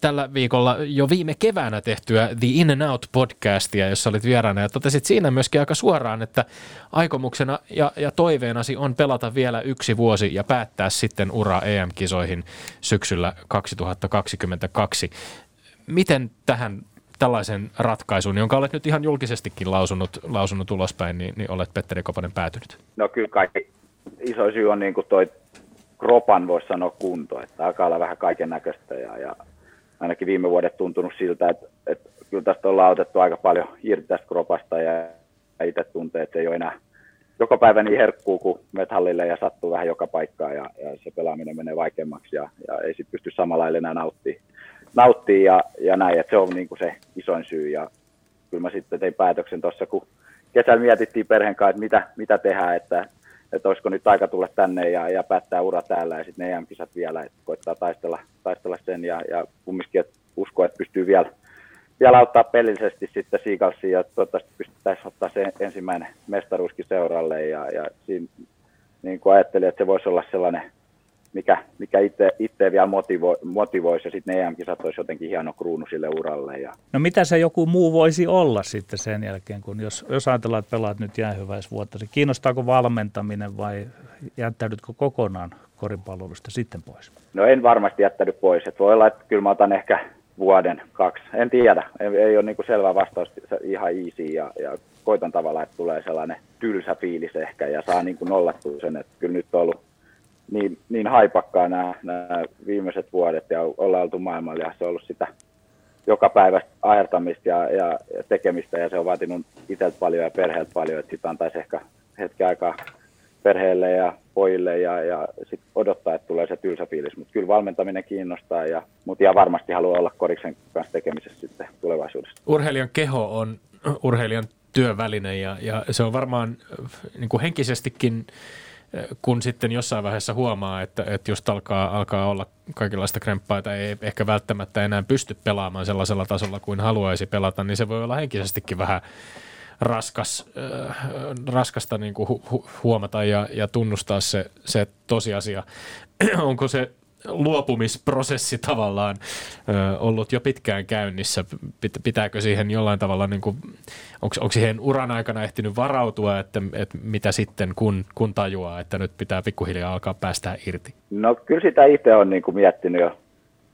tällä viikolla jo viime keväänä tehtyä The In and Out podcastia, jossa olit vieraana ja totesit siinä myöskin aika suoraan, että aikomuksena ja, ja toiveenasi on pelata vielä yksi vuosi ja päättää sitten ura EM-kisoihin syksyllä 2022. Miten tähän tällaisen ratkaisun, jonka olet nyt ihan julkisestikin lausunut, lausunut ulospäin, niin, niin olet Petteri Koponen päätynyt? No kyllä kaikki iso syy on niin kuin toi kropan, voisi sanoa kunto, että alkaa olla vähän kaiken näköistä ja, ja ainakin viime vuodet tuntunut siltä, että, että kyllä tästä ollaan otettu aika paljon irti tästä kropasta ja itse tuntee, että ei ole enää joka päivä niin herkkuu, kun metallille ja sattuu vähän joka paikkaan ja, ja se pelaaminen menee vaikeammaksi ja, ja ei sitten pysty samalla enää nauttimaan nauttii ja, ja näin, että se on niin kuin se isoin syy. Ja kyllä mä sitten tein päätöksen tuossa, kun kesällä mietittiin perheen kanssa, että mitä, mitä tehdään, että, että olisiko nyt aika tulla tänne ja, ja päättää ura täällä ja sitten ne EM-kisat vielä, että koittaa taistella, taistella sen ja, ja kumminkin että usko, että pystyy vielä, vielä auttaa pelillisesti sitten Seagalsiin ja toivottavasti pystyttäisiin ottaa se ensimmäinen mestaruuskin seuralle ja, ja siinä niin kuin ajattelin, että se voisi olla sellainen mikä, mikä itse, itse vielä motivoi, motivoisi ja sitten ne EM-kisat olisi jotenkin hieno kruunu sille uralle. Ja... No mitä se joku muu voisi olla sitten sen jälkeen, kun jos, jos ajatellaan, että pelaat nyt jäähyväisvuotta, se kiinnostaako valmentaminen vai jättäydytkö kokonaan koripalvelusta sitten pois? No en varmasti jättänyt pois. Et voi olla, että kyllä mä otan ehkä vuoden, kaksi. En tiedä. Ei, ei ole niin selvä vastaus ihan easy ja, ja koitan tavallaan, että tulee sellainen tylsä fiilis ehkä ja saa niin kuin nollattua sen, että kyllä nyt on ollut niin, niin haipakkaa nämä, nämä viimeiset vuodet ja ollaan oltu maailmalla ja se on ollut sitä joka päivä ajertamista ja, ja, ja, tekemistä ja se on vaatinut itseltä paljon ja perheeltä paljon, että sitten antaisi ehkä hetki aikaa perheelle ja pojille ja, ja sit odottaa, että tulee se tylsä fiilis. Mutta kyllä valmentaminen kiinnostaa, ja, mutta ihan varmasti haluaa olla koriksen kanssa tekemisessä sitten tulevaisuudessa. Urheilijan keho on urheilijan työväline ja, ja se on varmaan niin kuin henkisestikin kun sitten jossain vaiheessa huomaa, että, että just alkaa, alkaa olla kaikenlaista kremppaa, että ei ehkä välttämättä enää pysty pelaamaan sellaisella tasolla kuin haluaisi pelata, niin se voi olla henkisestikin vähän raskas, äh, raskasta niin kuin hu- hu- huomata ja, ja tunnustaa se, se tosiasia. Onko se luopumisprosessi tavallaan ö, ollut jo pitkään käynnissä? Pitääkö siihen jollain tavalla, niin kuin, onko, siihen uran aikana ehtinyt varautua, että, että mitä sitten kun, kun tajuaa, että nyt pitää pikkuhiljaa alkaa päästä irti? No kyllä sitä itse on niin kuin miettinyt jo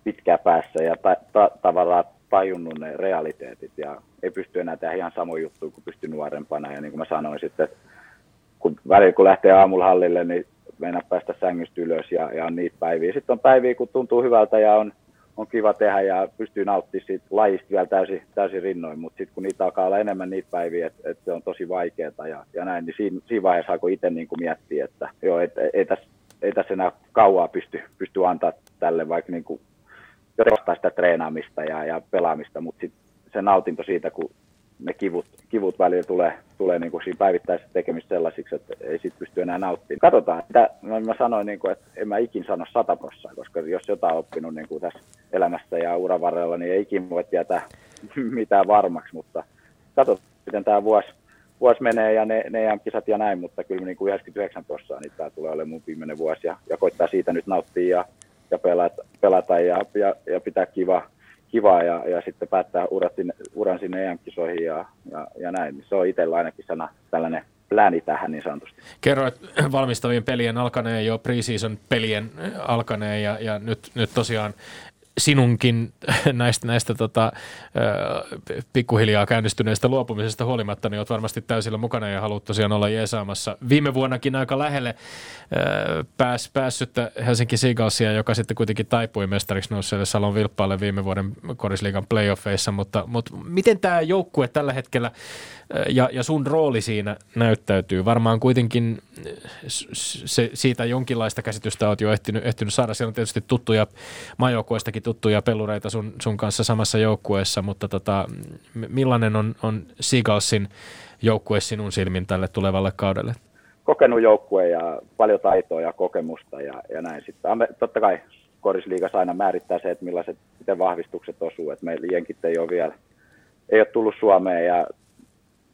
pitkään päässä ja ta, ta, tavallaan tajunnut ne realiteetit ja ei pysty enää tehdä ihan samoja juttuja kuin pystyi nuorempana ja niin kuin mä sanoin sitten, kun välillä kun lähtee aamulla hallille, niin mennä päästä sängystä ylös ja, ja on niitä päiviä. Sitten on päiviä, kun tuntuu hyvältä ja on, on kiva tehdä ja pystyy nauttimaan siitä lajista vielä täysin, täysin rinnoin, mutta sitten kun niitä alkaa olla enemmän niitä päiviä, että, että se on tosi vaikeaa ja, ja näin, niin siinä, siinä vaiheessa alkoi itse niin miettiä, että joo, et, ei, tässä, ei tässä enää kauaa pysty, pysty antaa tälle vaikka niin kuin, sitä treenaamista ja, ja pelaamista, mutta sitten se nautinto siitä, kun ne kivut, kivut välillä tulee, tulee niin kuin siinä päivittäisessä tekemistä sellaisiksi, että ei siitä pysty enää nauttimaan. Katsotaan. Mitä, mä sanoin, niin kuin, että en mä ikin sano sata koska jos jotain oppinut niin kuin tässä elämässä ja uran varrella, niin ei ikin voi tietää mitään varmaksi, mutta katsotaan, miten tämä vuosi, vuosi menee ja ne, ne kisat ja näin, mutta kyllä niin kuin 99 prosenttia niin tämä tulee olemaan mun viimeinen vuosi ja, ja koittaa siitä nyt nauttia ja, ja pelata, pelata ja, ja, ja pitää kiva, kivaa ja, ja sitten päättää urat sinne, uran sinne EM-kisoihin ja, ja, ja näin. Se on itsellä ainakin sana tällainen lääni tähän niin sanotusti. Kerroit valmistavien pelien alkaneen jo, preseason pelien alkaneen ja, ja nyt, nyt tosiaan sinunkin näistä, näistä tota, pikkuhiljaa käynnistyneistä luopumisesta huolimatta, niin olet varmasti täysillä mukana ja haluat tosiaan olla jeesaamassa. Viime vuonnakin aika lähelle pääs, päässyttä Helsinki Seagalsia, joka sitten kuitenkin taipui mestariksi nousseelle Salon Vilppaalle viime vuoden Korisliigan playoffeissa, mutta, mutta miten tämä joukkue tällä hetkellä ja, ja sun rooli siinä näyttäytyy? Varmaan kuitenkin se, siitä jonkinlaista käsitystä olet jo ehtinyt, ehtinyt saada. Siellä on tietysti tuttuja maajoukkueistakin tuttuja pelureita sun, sun kanssa samassa joukkueessa, mutta tota, millainen on, on Seagalsin joukkue sinun silmin tälle tulevalle kaudelle? Kokenut joukkue ja paljon taitoa ja kokemusta ja, ja näin sitten. Totta kai korisliigassa aina määrittää se, että millaiset miten vahvistukset osuu, että meillä jenkit ei ole vielä ei ole tullut Suomeen ja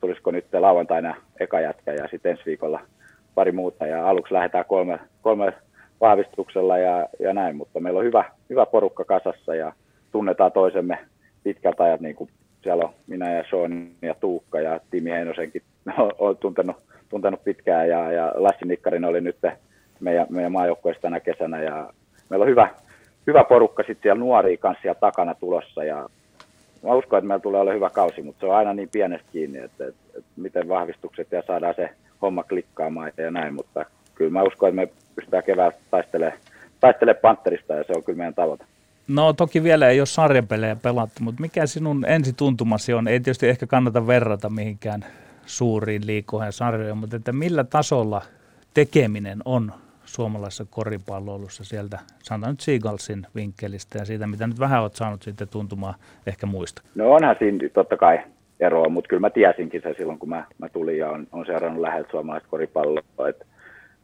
tulisiko nyt lauantaina eka jätkä ja sitten ensi viikolla pari muuta. Ja aluksi lähdetään kolme, kolme vahvistuksella ja, ja näin, mutta meillä on hyvä, hyvä porukka kasassa ja tunnetaan toisemme pitkältä ajat, niin kuin siellä on minä ja Sean ja Tuukka ja Timi Heinosenkin on tuntenut, tuntenut pitkään ja, ja Lassi Nikkarinen oli nyt meidän, meidän maajoukkueessa tänä kesänä ja meillä on hyvä, hyvä porukka sitten siellä nuoria kanssa siellä takana tulossa ja mä uskon, että meillä tulee olla hyvä kausi, mutta se on aina niin pienestä kiinni, että, että, että miten vahvistukset ja saadaan se homma klikkaamaan ja näin, mutta kyllä mä uskon, että me pystytään keväällä taistelemaan, taistelemaan Panterista ja se on kyllä meidän tavoite. No toki vielä ei ole sarjapelejä pelattu, mutta mikä sinun ensituntumasi on? Ei tietysti ehkä kannata verrata mihinkään suuriin liikoihin sarjoihin, mutta että millä tasolla tekeminen on suomalaisessa koripalloilussa sieltä, sanotaan nyt Seagalsin vinkkelistä ja siitä, mitä nyt vähän olet saanut sitten tuntumaan ehkä muista? No onhan siinä totta kai eroa, mutta kyllä mä tiesinkin se silloin, kun mä, mä tulin ja on, on seurannut läheltä suomalaista koripalloa. Että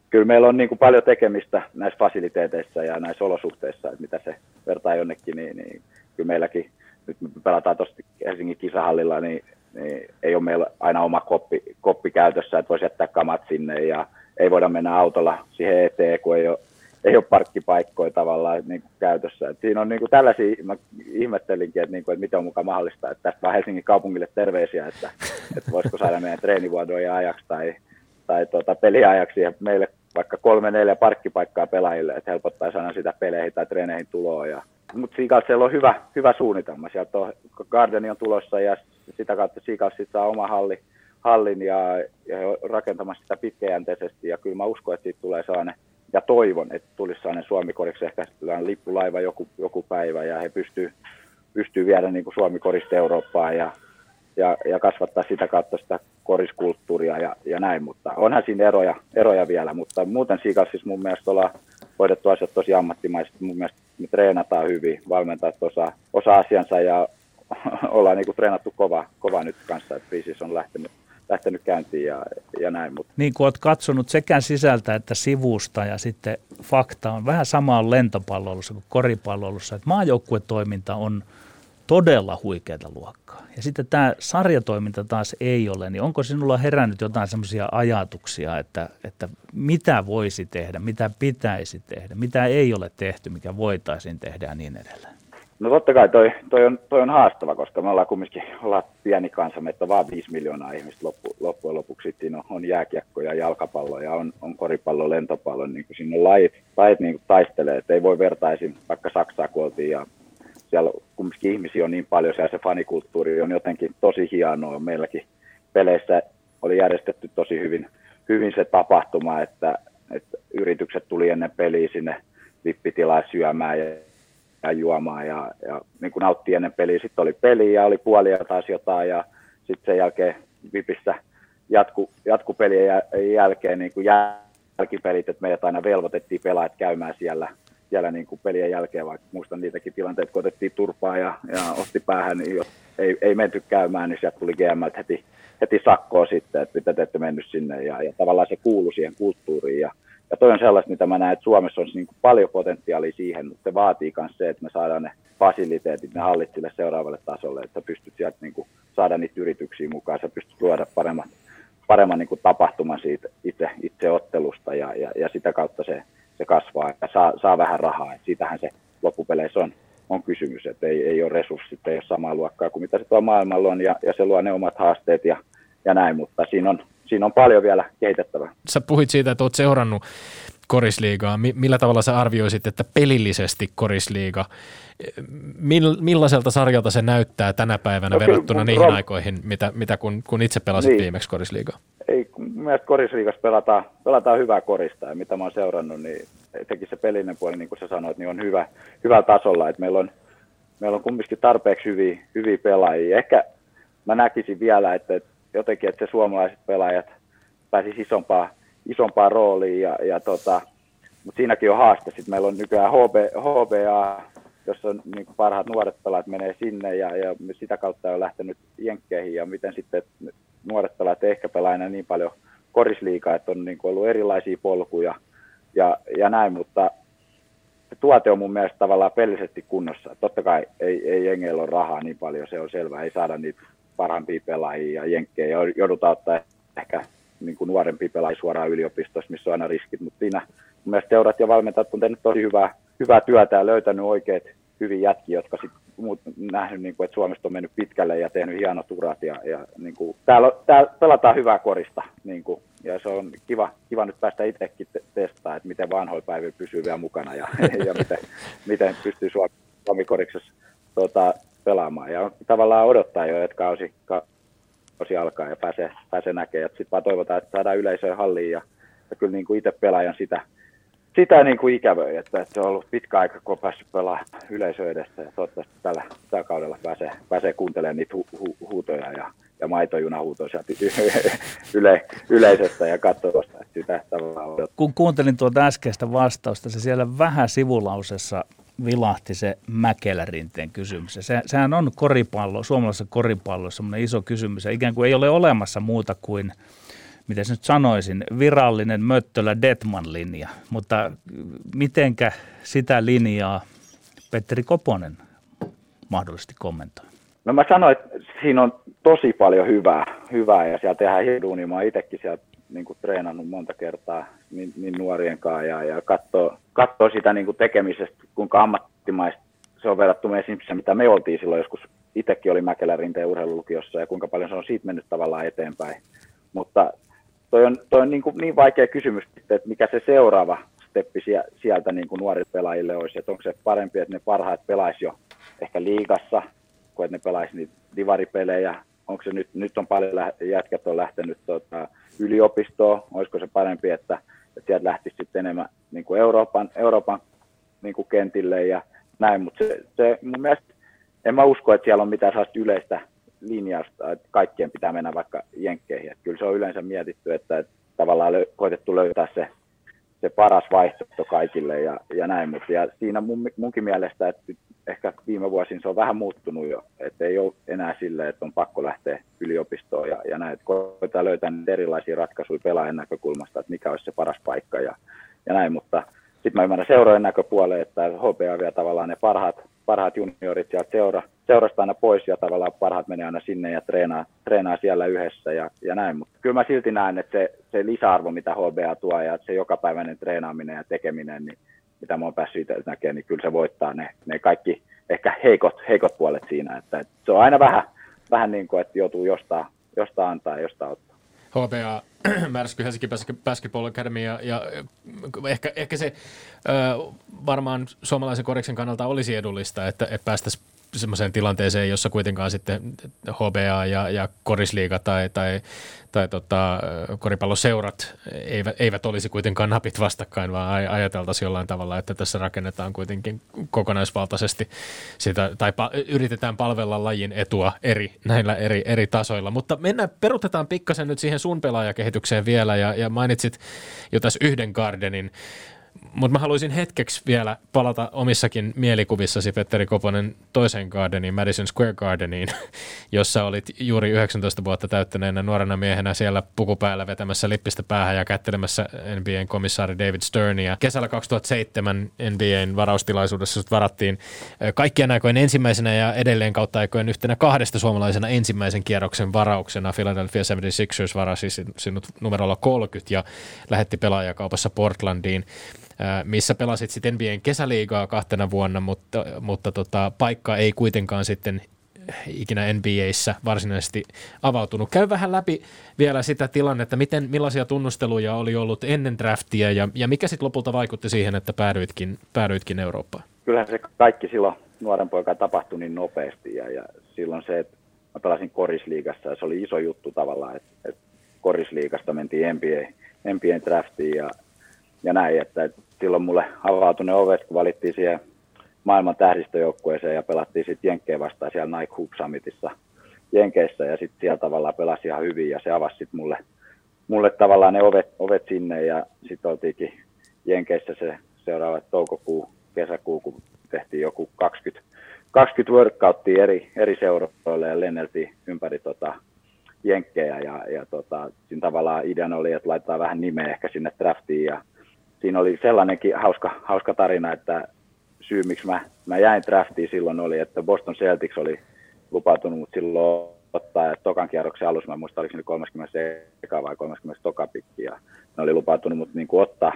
kyllä meillä on niin kuin paljon tekemistä näissä fasiliteeteissa ja näissä olosuhteissa, että mitä se vertaa jonnekin, niin, niin kyllä meilläkin, nyt me pelataan tuossa Helsingin kisahallilla, niin, niin ei ole meillä aina oma koppi, koppi käytössä, että voisi jättää kamat sinne ja ei voida mennä autolla siihen eteen, kun ei ole, ei ole parkkipaikkoja tavallaan niin kuin käytössä. Et siinä on niin kuin tällaisia, mä ihmettelinkin, että, niin kuin, että miten on mukaan mahdollista, että tästä vaan Helsingin kaupungille terveisiä, että, että voisiko saada meidän treenivuodoja ajaksi tai, tai tuota, peliajaksi ja meille vaikka kolme, neljä parkkipaikkaa pelaajille, että helpottaisi aina sitä peleihin tai treeneihin tuloa. Ja, mutta Seagalsilla on hyvä, hyvä suunnitelma. Sieltä on, Gardeni on tulossa ja sitä kautta Seagals saa oma halli, hallin ja, ja rakentamassa sitä pitkäjänteisesti. Ja kyllä mä uskon, että siitä tulee sellainen ja toivon, että tulisi sellainen Suomi-koriksi. Ehkä lippulaiva joku, joku päivä ja he pystyy, pystyy viedä niin kuin Suomi-korista Eurooppaan ja, ja, ja, kasvattaa sitä kautta sitä koriskulttuuria ja, ja näin, mutta onhan siinä eroja, eroja vielä, mutta muuten siis mun mielestä ollaan hoidettu asiat tosi ammattimaisesti, mun mielestä me treenataan hyvin, valmentajat osaa, osaa asiansa ja ollaan niin kuin treenattu kova, kova nyt kanssa, että on lähtenyt lähtenyt käyntiin ja, ja näin. Mutta. Niin kuin olet katsonut sekä sisältä että sivusta ja sitten fakta on vähän samaa lentopalloilussa kuin koripalloilussa, että maajoukkuetoiminta on todella huikeata luokkaa. Ja sitten tämä sarjatoiminta taas ei ole, niin onko sinulla herännyt jotain semmoisia ajatuksia, että, että mitä voisi tehdä, mitä pitäisi tehdä, mitä ei ole tehty, mikä voitaisiin tehdä ja niin edelleen? No totta kai toi, toi, on, toi on haastava, koska me ollaan kumminkin ollaan pieni kansa, on vaan 5 miljoonaa ihmistä loppu, loppujen lopuksi. Siinä on, on jääkiekko ja ja on, on koripallo, lentopallo, niin kuin siinä lajit, lajit niin kuin taistelee, että ei voi vertaisin vaikka Saksaa kun oltiin ja siellä kumminkin ihmisiä on niin paljon, siellä se fanikulttuuri on jotenkin tosi hienoa. Meilläkin peleissä oli järjestetty tosi hyvin, hyvin se tapahtuma, että, että yritykset tuli ennen peliä sinne vippitilaan syömään ja juomaan. Ja, ja niin kuin nautti ennen peliä. Sitten oli peli ja oli puolia taas jotain. Ja sitten sen jälkeen Vipissä jatku, jatkupelien jälkeen niin kuin jälkipelit, että meidät aina velvoitettiin pelaajat käymään siellä, siellä niin kuin pelien jälkeen, vaikka muistan niitäkin tilanteita, kun otettiin turpaa ja, ja otti päähän, niin jos ei, ei menty käymään, niin sieltä tuli GM heti, heti sakkoa sitten, että mitä te ette mennyt sinne. Ja, ja tavallaan se kuului siihen kulttuuriin ja, ja toi on sellaista, mitä mä näen, että Suomessa on niin paljon potentiaalia siihen, mutta se vaatii myös se, että me saadaan ne fasiliteetit, ne hallit sille seuraavalle tasolle, että pystyt sieltä niin kuin saada niitä yrityksiä mukaan, sä pystyt luoda paremman, paremman niin kuin tapahtuman siitä itse, itse ottelusta ja, ja, ja, sitä kautta se, se kasvaa ja saa, saa vähän rahaa. Et siitähän se loppupeleissä on, on kysymys, että ei, ei ole resurssit, ei ole samaa luokkaa kuin mitä se tuo maailmalla on ja, ja se luo ne omat haasteet ja, ja näin, mutta siinä on, siinä on paljon vielä kehitettävää. Sä puhuit siitä, että oot seurannut korisliigaa. Millä tavalla sä arvioisit, että pelillisesti korisliiga, millaiselta sarjalta se näyttää tänä päivänä no, verrattuna kyllä, niihin rom... aikoihin, mitä, mitä kun, kun itse pelasit niin. viimeksi korisliigaa? Ei, mielestäni korisliigassa pelataan, pelataan hyvää korista ja mitä mä oon seurannut, niin etenkin se pelinen puoli, niin kuin sä sanoit, niin on hyvä, hyvällä tasolla, että meillä on, meillä on kumminkin tarpeeksi hyviä, hyviä pelaajia. Ehkä mä näkisin vielä, että, että jotenkin, että se suomalaiset pelaajat pääsisi isompaa, isompaa rooliin, ja, ja tota, mutta siinäkin on haaste. Sitten meillä on nykyään HB, HBA, jossa on niin parhaat nuoret pelaajat menee sinne, ja, ja sitä kautta on lähtenyt jenkkeihin, ja miten sitten nuoret pelaajat ehkä pelaa enää niin paljon korisliikaa, että on niin ollut erilaisia polkuja ja, ja näin, mutta se tuote on mun mielestä tavallaan pelisesti kunnossa. Totta kai ei, ei jengeillä ole rahaa niin paljon, se on selvää, ei saada niitä parhaimpia pelaajia ja jenkkejä, joudutaan ottaa ehkä niin kuin nuorempia pelaajia suoraan yliopistossa, missä on aina riskit, mutta siinä mun mielestä seurat ja valmentajat on tehnyt tosi hyvää, hyvää työtä ja löytänyt oikeat hyvin jätki, jotka sitten muut nähnyt, niin kuin, että Suomesta on mennyt pitkälle ja tehnyt hienot urat. Ja, ja niin kuin, täällä, täällä, pelataan hyvää korista niin kuin, ja se on kiva, kiva nyt päästä itsekin te- testaa, että miten vanhoja päiviä pysyy vielä mukana ja, ja miten, miten pystyy Suomi, Suomi-koriksessa tota, pelaamaan. Ja tavallaan odottaa jo, että kausi, kausi alkaa ja pääsee, pääsee näkemään. Sitten vaan toivotaan, että saadaan yleisöä halliin ja, ja kyllä niin kuin itse pelaajan sitä, sitä niin kuin ikävöi, että, että se on ollut pitkä aika, kun on päässyt pelaamaan yleisö edessä ja toivottavasti tällä, tällä kaudella pääsee, pääsee kuuntelemaan niitä hu, hu, huutoja ja, ja maitojunahuutoja sieltä yle, yleisöstä ja katsovasta. Että sitä Kun kuuntelin tuota äskeistä vastausta, se siellä vähän sivulausessa vilahti se Mäkelärinteen kysymys. Se, sehän on koripallo, suomalaisessa koripallossa semmoinen iso kysymys. Ja ikään kuin ei ole olemassa muuta kuin – miten nyt sanoisin, virallinen Möttölä Detman linja, mutta mitenkä sitä linjaa Petteri Koponen mahdollisesti kommentoi? No mä sanoin, että siinä on tosi paljon hyvää, hyvää ja siellä tehdään hiduunia. Mä oon itsekin siellä niin kuin treenannut monta kertaa niin, niin nuorien kanssa ja, ja katsoo, katsoo sitä niin kuin tekemisestä, kuinka ammattimaista se on verrattu esimerkiksi mitä me oltiin silloin joskus. Itsekin oli Mäkelän rinteen urheilulukiossa ja kuinka paljon se on siitä mennyt tavallaan eteenpäin. Mutta toi on, toi on niin, kuin niin vaikea kysymys, että mikä se seuraava steppi sieltä niin kuin nuorille pelaajille olisi, että onko se parempi, että ne parhaat pelaisi jo ehkä liigassa, kuin että ne pelaisi niitä divaripelejä, onko se nyt, nyt on paljon jätkät on lähtenyt tota, yliopistoon, olisiko se parempi, että, että sieltä lähtisi sitten enemmän niin kuin Euroopan, Euroopan niin kuin kentille ja näin, mutta se, se mun mielestä, en mä usko, että siellä on mitään sellaista yleistä linjausta, että kaikkien pitää mennä vaikka jenkkeihin. Että kyllä se on yleensä mietitty, että, että tavallaan koitettu löytää se, se paras vaihtoehto kaikille ja, ja näin. Mutta ja siinä mun, munkin mielestä, että ehkä viime vuosina se on vähän muuttunut jo, että ei ole enää silleen, että on pakko lähteä yliopistoon ja, ja näin. Että löytää erilaisia ratkaisuja pelaajan näkökulmasta, että mikä olisi se paras paikka ja, ja näin. Mutta sitten mä ymmärrän seurojen näköpuoleen, että HPA vie tavallaan ne parhaat, parhaat juniorit sieltä seura, seurasta aina pois ja tavallaan parhaat menee aina sinne ja treenaa, treenaa siellä yhdessä ja, ja näin. Mutta kyllä mä silti näen, että se, se lisäarvo, mitä HBA tuo ja se jokapäiväinen treenaaminen ja tekeminen, niin mitä mä oon päässyt itse näkemään, niin kyllä se voittaa ne, ne kaikki ehkä heikot, heikot puolet siinä. Että, että se on aina vähän, vähän niin kuin, että joutuu jostain, jostain antaa ja jostain ottaa. HBA, Märsky, Helsinki Basketball Academy ja, ja ehkä, ehkä se ö, varmaan suomalaisen koriksen kannalta olisi edullista, että, että päästäisiin semmoiseen tilanteeseen, jossa kuitenkaan sitten HBA ja, ja korisliiga tai, tai, tai tota, koripalloseurat eivät, eivät olisi kuitenkaan napit vastakkain, vaan ajateltaisiin jollain tavalla, että tässä rakennetaan kuitenkin kokonaisvaltaisesti sitä, tai pa, yritetään palvella lajin etua eri, näillä eri, eri tasoilla. Mutta mennään, perutetaan pikkasen nyt siihen sun pelaajakehitykseen vielä, ja, ja mainitsit jo tässä yhden Gardenin, mutta mä haluaisin hetkeksi vielä palata omissakin mielikuvissasi, Petteri Koponen, toiseen Gardeniin, Madison Square Gardeniin, jossa olit juuri 19 vuotta täyttäneenä nuorena miehenä siellä pukupäällä vetämässä lippistä päähän ja kättelemässä NBAn komissaari David Sternia. Kesällä 2007 NBAn varaustilaisuudessa sut varattiin kaikkien aikojen ensimmäisenä ja edelleen kautta aikojen yhtenä kahdesta suomalaisena ensimmäisen kierroksen varauksena. Philadelphia 76ers varasi sinut numerolla 30 ja lähetti pelaajakaupassa Portlandiin missä pelasit sitten NBAn kesäliigaa kahtena vuonna, mutta, mutta tota, paikka ei kuitenkaan sitten ikinä NBAissä varsinaisesti avautunut. Käy vähän läpi vielä sitä tilannetta, miten, millaisia tunnusteluja oli ollut ennen draftia ja, ja mikä sitten lopulta vaikutti siihen, että päädyitkin, päädyitkin Eurooppaan? Kyllähän se kaikki silloin nuoren poika tapahtui niin nopeasti ja, ja silloin se, että mä pelasin korisliigassa ja se oli iso juttu tavallaan, että, että korisliigasta mentiin NBA, NBA draftiin ja, ja näin, että, että silloin mulle avautui ne ovet, kun valittiin siihen maailman tähdistöjoukkueeseen ja pelattiin sitten Jenkkeen vastaan siellä Nike Hoop Summitissa Jenkeissä. Ja sitten siellä tavallaan pelasi ihan hyvin ja se avasi sitten mulle, mulle tavallaan ne ovet, ovet sinne. Ja sitten oltiinkin Jenkeissä se seuraava toukokuu, kesäkuu, kun tehtiin joku 20, 20 workouttia eri, eri seuroille ja lenneltiin ympäri tota, jenkkejä. Ja, ja tota, siinä tavallaan ideana oli, että laittaa vähän nimeä ehkä sinne draftiin ja siinä oli sellainenkin hauska, hauska tarina, että syy miksi mä, mä jäin draftiin silloin oli, että Boston Celtics oli lupautunut mut silloin ottaa. Tokan kierroksen alussa, mä muistan oliko se 30 eka vai 30 toka pikki, ja ne oli lupautunut mut niin kuin ottaa,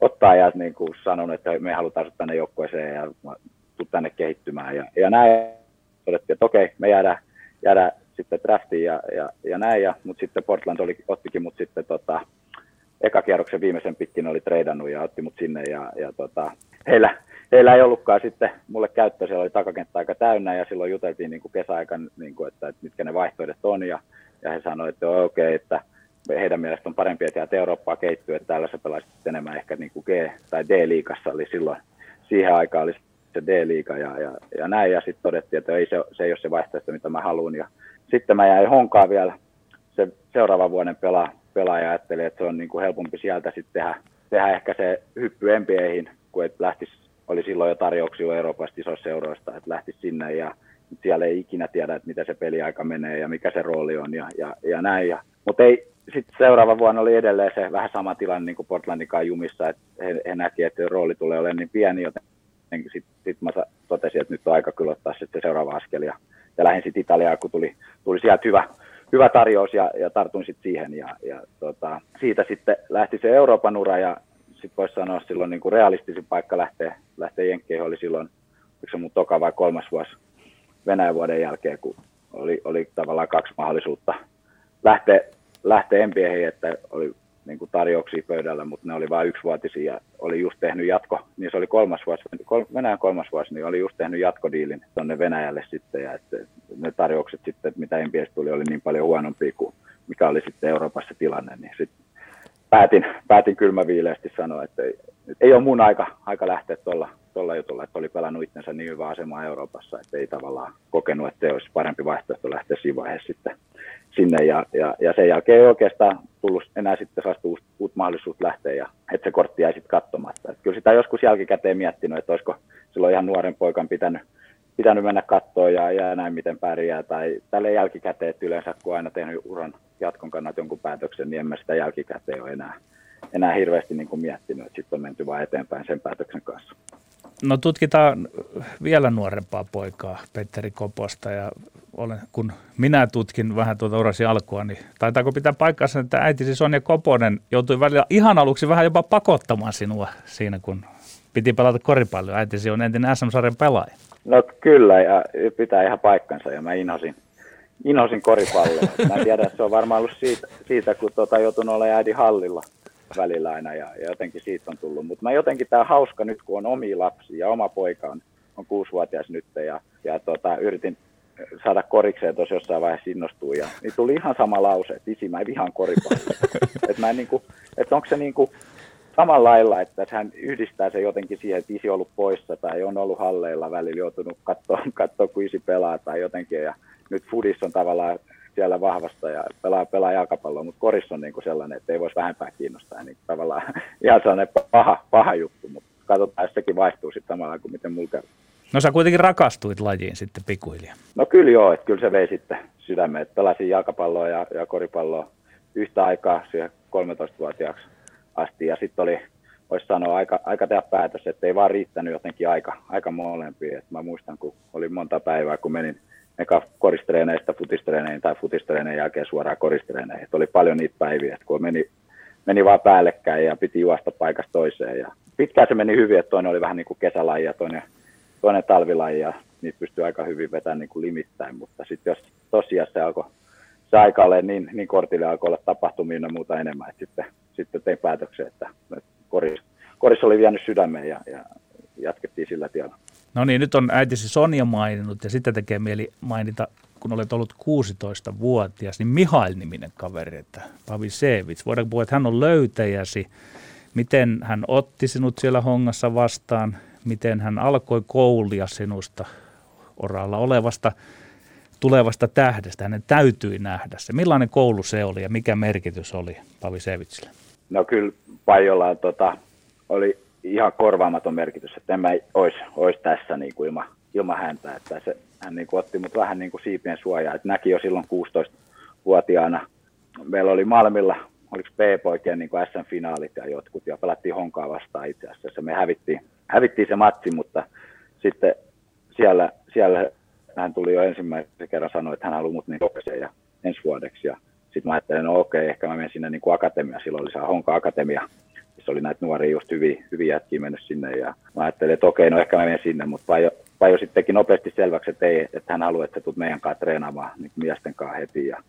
ottaa ja niin kuin sanonut, että me halutaan sut tänne joukkueeseen ja tuu tänne kehittymään. Ja, ja näin todettiin, että okei, me jäädään, jäädään sitten draftiin ja, ja, ja näin, ja, mutta sitten Portland oli, ottikin mut sitten tota, kierroksen viimeisen pitkin oli treidannut ja otti mut sinne ja, ja tota, heillä, heillä, ei ollutkaan sitten mulle käyttö, siellä oli takakenttä aika täynnä ja silloin juteltiin niin kuin kesäaikan, niin kuin, että, että, mitkä ne vaihtoehdot on ja, ja he sanoivat, että okei, okay, että heidän mielestä on parempi, että jäät Eurooppaa keittyä, että täällä sä pelaisit enemmän ehkä niin kuin G- tai D-liigassa oli silloin, siihen aikaan oli se D-liiga ja, ja, ja näin. Ja sitten todettiin, että ei, se, se ei ole se vaihtoehto, mitä mä haluan. Ja sitten mä jäin honkaan vielä. Se seuraavan vuoden pelaa, pelaaja ajatteli, että se on niin kuin helpompi sieltä sitten tehdä, tehdä ehkä se hyppy NBAihin, kun et lähtisi, oli silloin jo tarjouksia Euroopasta isoista seuroista, että lähtisi sinne ja siellä ei ikinä tiedä, että mitä se peliaika menee ja mikä se rooli on ja, ja, ja näin. Ja, mutta ei, sitten seuraava vuonna oli edelleen se vähän sama tilanne niin kuin Portlandin jumissa, että he, he näki, että rooli tulee olemaan niin pieni, joten sitten sit mä totesin, että nyt on aika kyllä ottaa sitten seuraava askel ja, ja lähdin sitten Italiaan, kun tuli, tuli sieltä hyvä, hyvä tarjous ja, ja tartuin sitten siihen ja, ja tota, siitä sitten lähti se Euroopan ura ja sitten voisi sanoa silloin niin kuin realistisin paikka lähteä, lähteä Jenkkeihin. Oli silloin, yksi mun toka vai kolmas vuosi Venäjän vuoden jälkeen, kun oli, oli tavallaan kaksi mahdollisuutta lähteä, lähteä NBAihin, että oli niin kuin tarjouksia pöydällä, mutta ne oli vain yksivuotisia ja oli just tehnyt jatko, niin se oli kolmas vuosi, kol, Venäjän kolmas vuosi, niin oli just tehnyt jatkodiilin tuonne Venäjälle sitten ja että ne tarjoukset sitten, mitä NBAstä tuli, oli niin paljon huonompia kuin mikä oli sitten Euroopassa tilanne, niin sitten päätin, päätin kylmäviileästi sanoa, että ei, ei ole mun aika, aika lähteä tuolla tuolla jutulla, että oli pelannut itsensä niin hyvää asemaa Euroopassa, että ei tavallaan kokenut, että olisi parempi vaihtoehto lähteä siinä vaiheessa sitten sinne ja, ja, ja sen jälkeen ei oikeastaan tullut enää sitten sellaista uut, uut mahdollisuus lähteä ja että se kortti jäi sitten katsomatta. Että kyllä sitä joskus jälkikäteen miettinyt, että olisiko silloin ihan nuoren poikan pitänyt, pitänyt mennä kattoon ja, ja näin miten pärjää tai tälle jälkikäteen, että yleensä kun aina tehnyt uran jatkon kannalta jonkun päätöksen, niin en mä sitä jälkikäteen ole enää, enää hirveästi niin kuin miettinyt, että sitten on menty vain eteenpäin sen päätöksen kanssa. No tutkitaan vielä nuorempaa poikaa, Petteri Koposta, ja olen, kun minä tutkin vähän tuota urasi alkua, niin taitaako pitää paikkansa, että äitisi Sonja Koponen joutui välillä ihan aluksi vähän jopa pakottamaan sinua siinä, kun piti pelata koripalloa. Äitisi on entinen SM-sarjan pelaaja. No kyllä, ja pitää ihan paikkansa, ja mä inhosin, inhosin koripalloa. Mä en tiedä, se on varmaan ollut siitä, siitä kun tota, joutunut olemaan äidin hallilla välillä aina ja, ja jotenkin siitä on tullut. Mutta mä jotenkin tämä hauska nyt, kun on omi lapsi ja oma poika on, on kuusivuotias nyt ja, ja tota, yritin saada korikseen tuossa jossain vaiheessa innostua. Ja, niin tuli ihan sama lause, että isi, mä en vihaan koripalloa. että mä en niinku, että onko se niinku samalla lailla, että hän yhdistää se jotenkin siihen, että isi on ollut poissa tai on ollut halleilla välillä joutunut katsoa, katsoa kun isi pelaa tai jotenkin. Ja nyt Fudis on tavallaan siellä vahvasta ja pelaa, pelaa jalkapalloa, mutta korissa on niinku sellainen, että ei voisi vähempää kiinnostaa. Niin tavallaan ihan sellainen paha, paha juttu, mutta katsotaan, jos sekin vaihtuu sitten samalla kuin miten mulla käy. No sä kuitenkin rakastuit lajiin sitten pikkuhiljaa. No kyllä joo, että kyllä se vei sitten sydämeen. Että pelasin jalkapalloa ja, ja koripalloa yhtä aikaa siihen 13-vuotiaaksi asti. Ja sitten oli, voisi sanoa, aika, aika tehdä päätös, että ei vaan riittänyt jotenkin aika, aika molempia. Et mä muistan, kun oli monta päivää, kun menin eka koristreeneistä futistreeneihin tai futistreeneen jälkeen suoraan koristreeneihin. Et oli paljon niitä päiviä, että kun meni, meni vaan päällekkäin ja piti juosta paikasta toiseen. Ja pitkään se meni hyvin, että toinen oli vähän niin kuin kesälaji ja toinen toinen talvilaji ja niitä pystyy aika hyvin vetämään niin kuin limittäin, mutta sitten jos tosiaan se alkoi se aika ole niin, niin kortille alkoi olla tapahtumia ja muuta enemmän, että sitten, sitten tein päätöksen, että koris, koris oli vienyt sydämeen ja, ja jatkettiin sillä tiellä. No niin, nyt on äitisi Sonja maininnut ja sitten tekee mieli mainita, kun olet ollut 16-vuotias, niin Mihail-niminen kaveri, että Pavi Sevits. Voidaanko puhua, että hän on löytäjäsi? Miten hän otti sinut siellä hongassa vastaan? miten hän alkoi koulia sinusta oralla olevasta tulevasta tähdestä. Hänen täytyi nähdä se. Millainen koulu se oli ja mikä merkitys oli Pavi Sevitsille? No kyllä Pajolla tota, oli ihan korvaamaton merkitys, että en mä olisi, olisi tässä niin kuin ilman, ilman häntä. Että se, hän niin kuin otti mut vähän niin kuin siipien suojaa. Että näki jo silloin 16-vuotiaana. Meillä oli Malmilla, oliko B-poikien niin SM-finaalit ja jotkut, ja pelattiin Honkaa vastaan itse asiassa. Me hävittiin hävittiin se matsi, mutta sitten siellä, siellä hän tuli jo ensimmäisen kerran sanoa, että hän haluaa mut niin ja ensi vuodeksi. Ja sitten mä ajattelin, no okei, ehkä mä menen sinne niin kuin akatemia. Silloin oli se Honka Akatemia, missä oli näitä nuoria just hyvin, hyvin jätkiä mennyt sinne. Ja mä ajattelin, että okei, no ehkä mä menen sinne, mutta Pajo, Pajo sitten teki nopeasti selväksi, että, ei, että hän haluaa, että sä tulet meidän kanssa treenaamaan niin miesten kanssa heti. Ja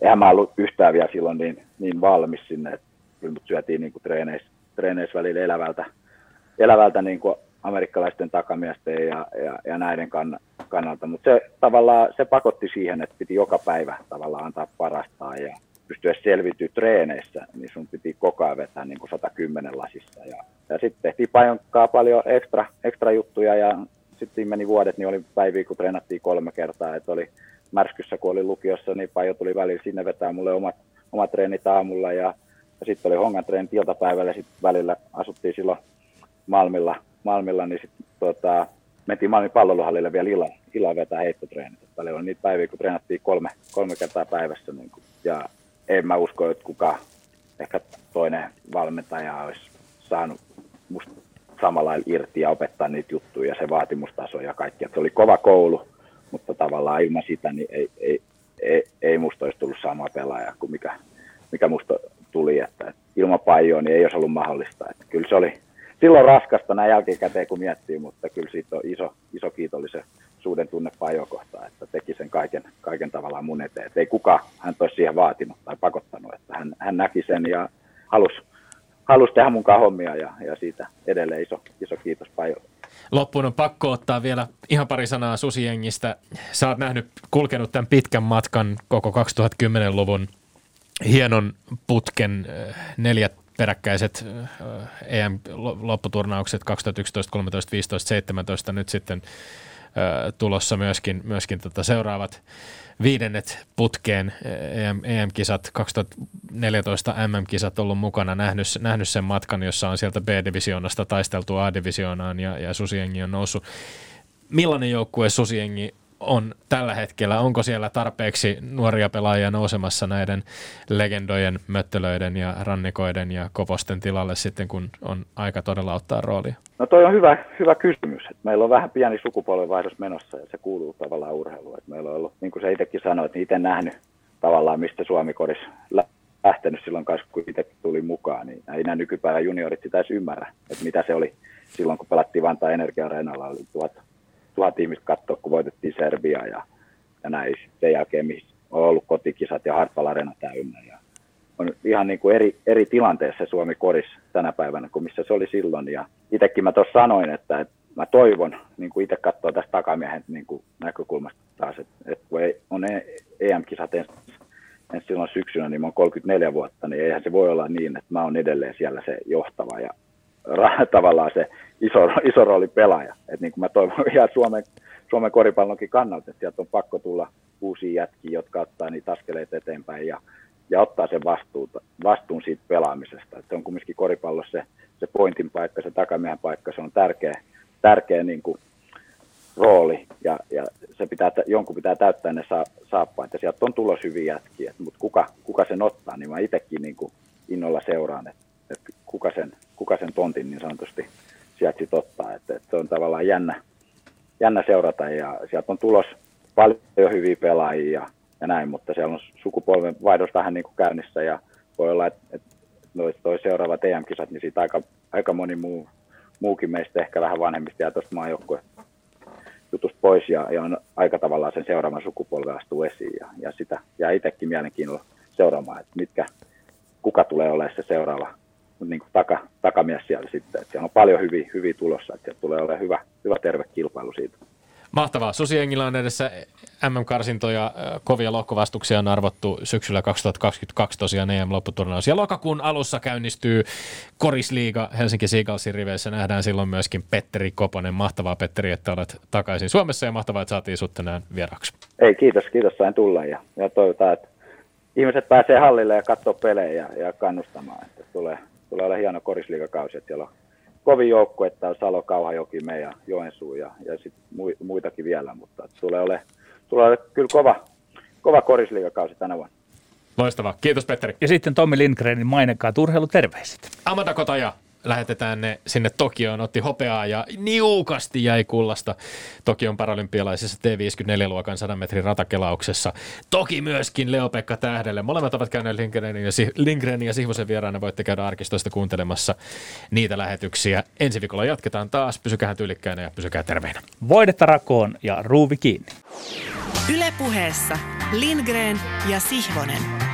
eihän mä ollut yhtään vielä silloin niin, niin valmis sinne, että kyllä mut syötiin niin treeneissä, treeneissä välillä elävältä elävältä niin kuin amerikkalaisten takamiesten ja, ja, ja näiden kann, kannalta. Mutta se tavallaan se pakotti siihen, että piti joka päivä tavallaan antaa parastaan ja pystyä selviytyä treeneissä, niin sun piti koko ajan vetää niin kuin 110 lasissa. Ja, ja sitten tehtiin pajonkaa paljon ekstra, ekstra juttuja ja sitten meni vuodet, niin oli päiviä, kun treenattiin kolme kertaa. Että oli märskyssä, kun oli lukiossa, niin pajo tuli välillä sinne vetää mulle omat, omat treenit aamulla ja, ja sitten oli hongan treenit iltapäivällä ja sitten välillä asuttiin silloin Malmilla, Malmilla niin sitten tota, mentiin Malmin pallolohallille vielä illa, illa vetää heittotreenit. Paljon oli niitä päiviä, kun treenattiin kolme, kolme kertaa päivässä. Niin kuin, ja en mä usko, että kuka ehkä toinen valmentaja olisi saanut musta samalla irti ja opettaa niitä juttuja ja se vaatimustaso ja kaikki. Että se oli kova koulu, mutta tavallaan ilman sitä niin ei, ei, ei, ei musta olisi tullut sama pelaaja kuin mikä, mikä musta tuli. Että ilman pajoa niin ei olisi ollut mahdollista. Että kyllä se oli, silloin raskasta näin jälkikäteen, kun miettii, mutta kyllä siitä on iso, iso kiitollisen suuden tunne pajokohtaa, että teki sen kaiken, kaiken tavallaan mun eteen. Että ei kukaan hän olisi siihen vaatinut tai pakottanut, että hän, hän näki sen ja halusi, halusi tehdä mun hommia ja, ja siitä edelleen iso, iso kiitos Pajolle. Loppuun on pakko ottaa vielä ihan pari sanaa Susijengistä. Sä oot nähnyt, kulkenut tämän pitkän matkan koko 2010-luvun hienon putken neljät peräkkäiset EM-lopputurnaukset 2011, 13, 15, 17 nyt sitten tulossa myöskin, myöskin tota seuraavat viidennet putkeen EM, EM-kisat, 2014 MM-kisat ollut mukana, nähnyt, nähnyt sen matkan, jossa on sieltä B-divisioonasta taisteltu A-divisioonaan ja, ja Susiengi on noussut. Millainen joukkue Susiengi on tällä hetkellä? Onko siellä tarpeeksi nuoria pelaajia nousemassa näiden legendojen, möttelöiden ja rannikoiden ja koposten tilalle sitten, kun on aika todella ottaa roolia? No toi on hyvä, hyvä kysymys. Meillä on vähän pieni sukupolvenvaihdos menossa ja se kuuluu tavallaan urheiluun. Meillä on ollut, niin kuin se itsekin sanoi, että itse nähnyt tavallaan, mistä Suomi kodis lähtenyt silloin kanssa, kun itse tuli mukaan, niin ei nämä nykypäivän juniorit sitä edes ymmärrä, että mitä se oli silloin, kun pelattiin Vantaa Energia-areenalla, oli tuhat ihmistä katsoa, kun voitettiin Serbia ja, ja näin. Sen jälkeen missä on ollut kotikisat ja Hartwall Arena täynnä. Ja on ihan niin kuin eri, eri tilanteessa Suomi koris tänä päivänä kuin missä se oli silloin. Ja itsekin mä tuossa sanoin, että, että mä toivon, niin kuin itse katsoo tästä takamiehen niin kuin näkökulmasta taas, että, että kun ei, on EM-kisat ensi, ensi silloin syksynä, niin mä oon 34 vuotta, niin eihän se voi olla niin, että mä oon edelleen siellä se johtava ja ra- tavallaan se iso, iso rooli pelaaja. Et niin kuin mä toivon ihan Suomen, Suomen koripallonkin kannalta, että sieltä on pakko tulla uusia jätkiä, jotka ottaa niitä askeleita eteenpäin ja, ja ottaa sen vastuuta, vastuun siitä pelaamisesta. Et se on kumminkin koripallossa se, se pointin paikka, se takamiehen paikka, se on tärkeä, tärkeä niin kuin rooli ja, ja se pitää, jonkun pitää täyttää ne sa, saappaat ja sieltä on tulos hyviä jätkiä, mutta kuka, kuka sen ottaa, niin mä itsekin niin innolla seuraan, että, että kuka, sen, kuka sen tontin niin sanotusti sieltä sit ottaa, että, että se on tavallaan jännä, jännä seurata. Ja sieltä on tulos paljon hyviä pelaajia ja, näin, mutta siellä on sukupolven vaihdos vähän niin kuin käynnissä. Ja voi olla, että, että noi, toi seuraavat EM-kisat, niin siitä aika, aika moni muu, muukin meistä ehkä vähän vanhemmista ja tuosta maajoukkue jutusta pois ja, ja on aika tavallaan sen seuraavan sukupolven astuu esiin. Ja, ja sitä ja itsekin mielenkiinnolla seuraamaan, että mitkä, kuka tulee olemaan se seuraava niin kuin taka, takamies siellä sitten. Että siellä on paljon hyviä, hyviä tulossa, että tulee olemaan hyvä, hyvä terve kilpailu siitä. Mahtavaa. Susiengillä on edessä MM-karsintoja. Kovia lohkovastuksia on arvottu syksyllä 2022 tosiaan EM-lopputurnaus. Ja lokakuun alussa käynnistyy Korisliiga Helsinki Seagalsin riveissä. Nähdään silloin myöskin Petteri Koponen. Mahtavaa Petteri, että olet takaisin Suomessa ja mahtavaa, että saatiin sut tänään vieraksi. Ei, kiitos. Kiitos sain tulla ja, ja toivotaan, että ihmiset pääsee hallille ja katsoo pelejä ja, ja kannustamaan. Että tulee, tulee olla hieno korisliigakausi, että siellä on kovin joukko, että on Salo, Kauhajoki, me ja Joensuu ja, ja sit muitakin vielä, mutta tulee ole, tulee ole kyllä kova, kova korisliigakausi tänä vuonna. Loistavaa. Kiitos Petteri. Ja sitten Tommi Lindgrenin mainekkaat urheiluterveiset. Amanda Kotaja lähetetään ne sinne Tokioon, otti hopeaa ja niukasti jäi kullasta Tokion paralympialaisessa T54-luokan 100 metrin ratakelauksessa. Toki myöskin Leo-Pekka Tähdelle. Molemmat ovat käyneet Lindgrenin ja, Lindgrenin ja Sihvosen vieraana. Voitte käydä arkistoista kuuntelemassa niitä lähetyksiä. Ensi viikolla jatketaan taas. Pysykää tyylikkäinä ja pysykää terveinä. Voidetta rakoon ja ruuvi kiinni. Ylepuheessa Lindgren ja Sihvonen.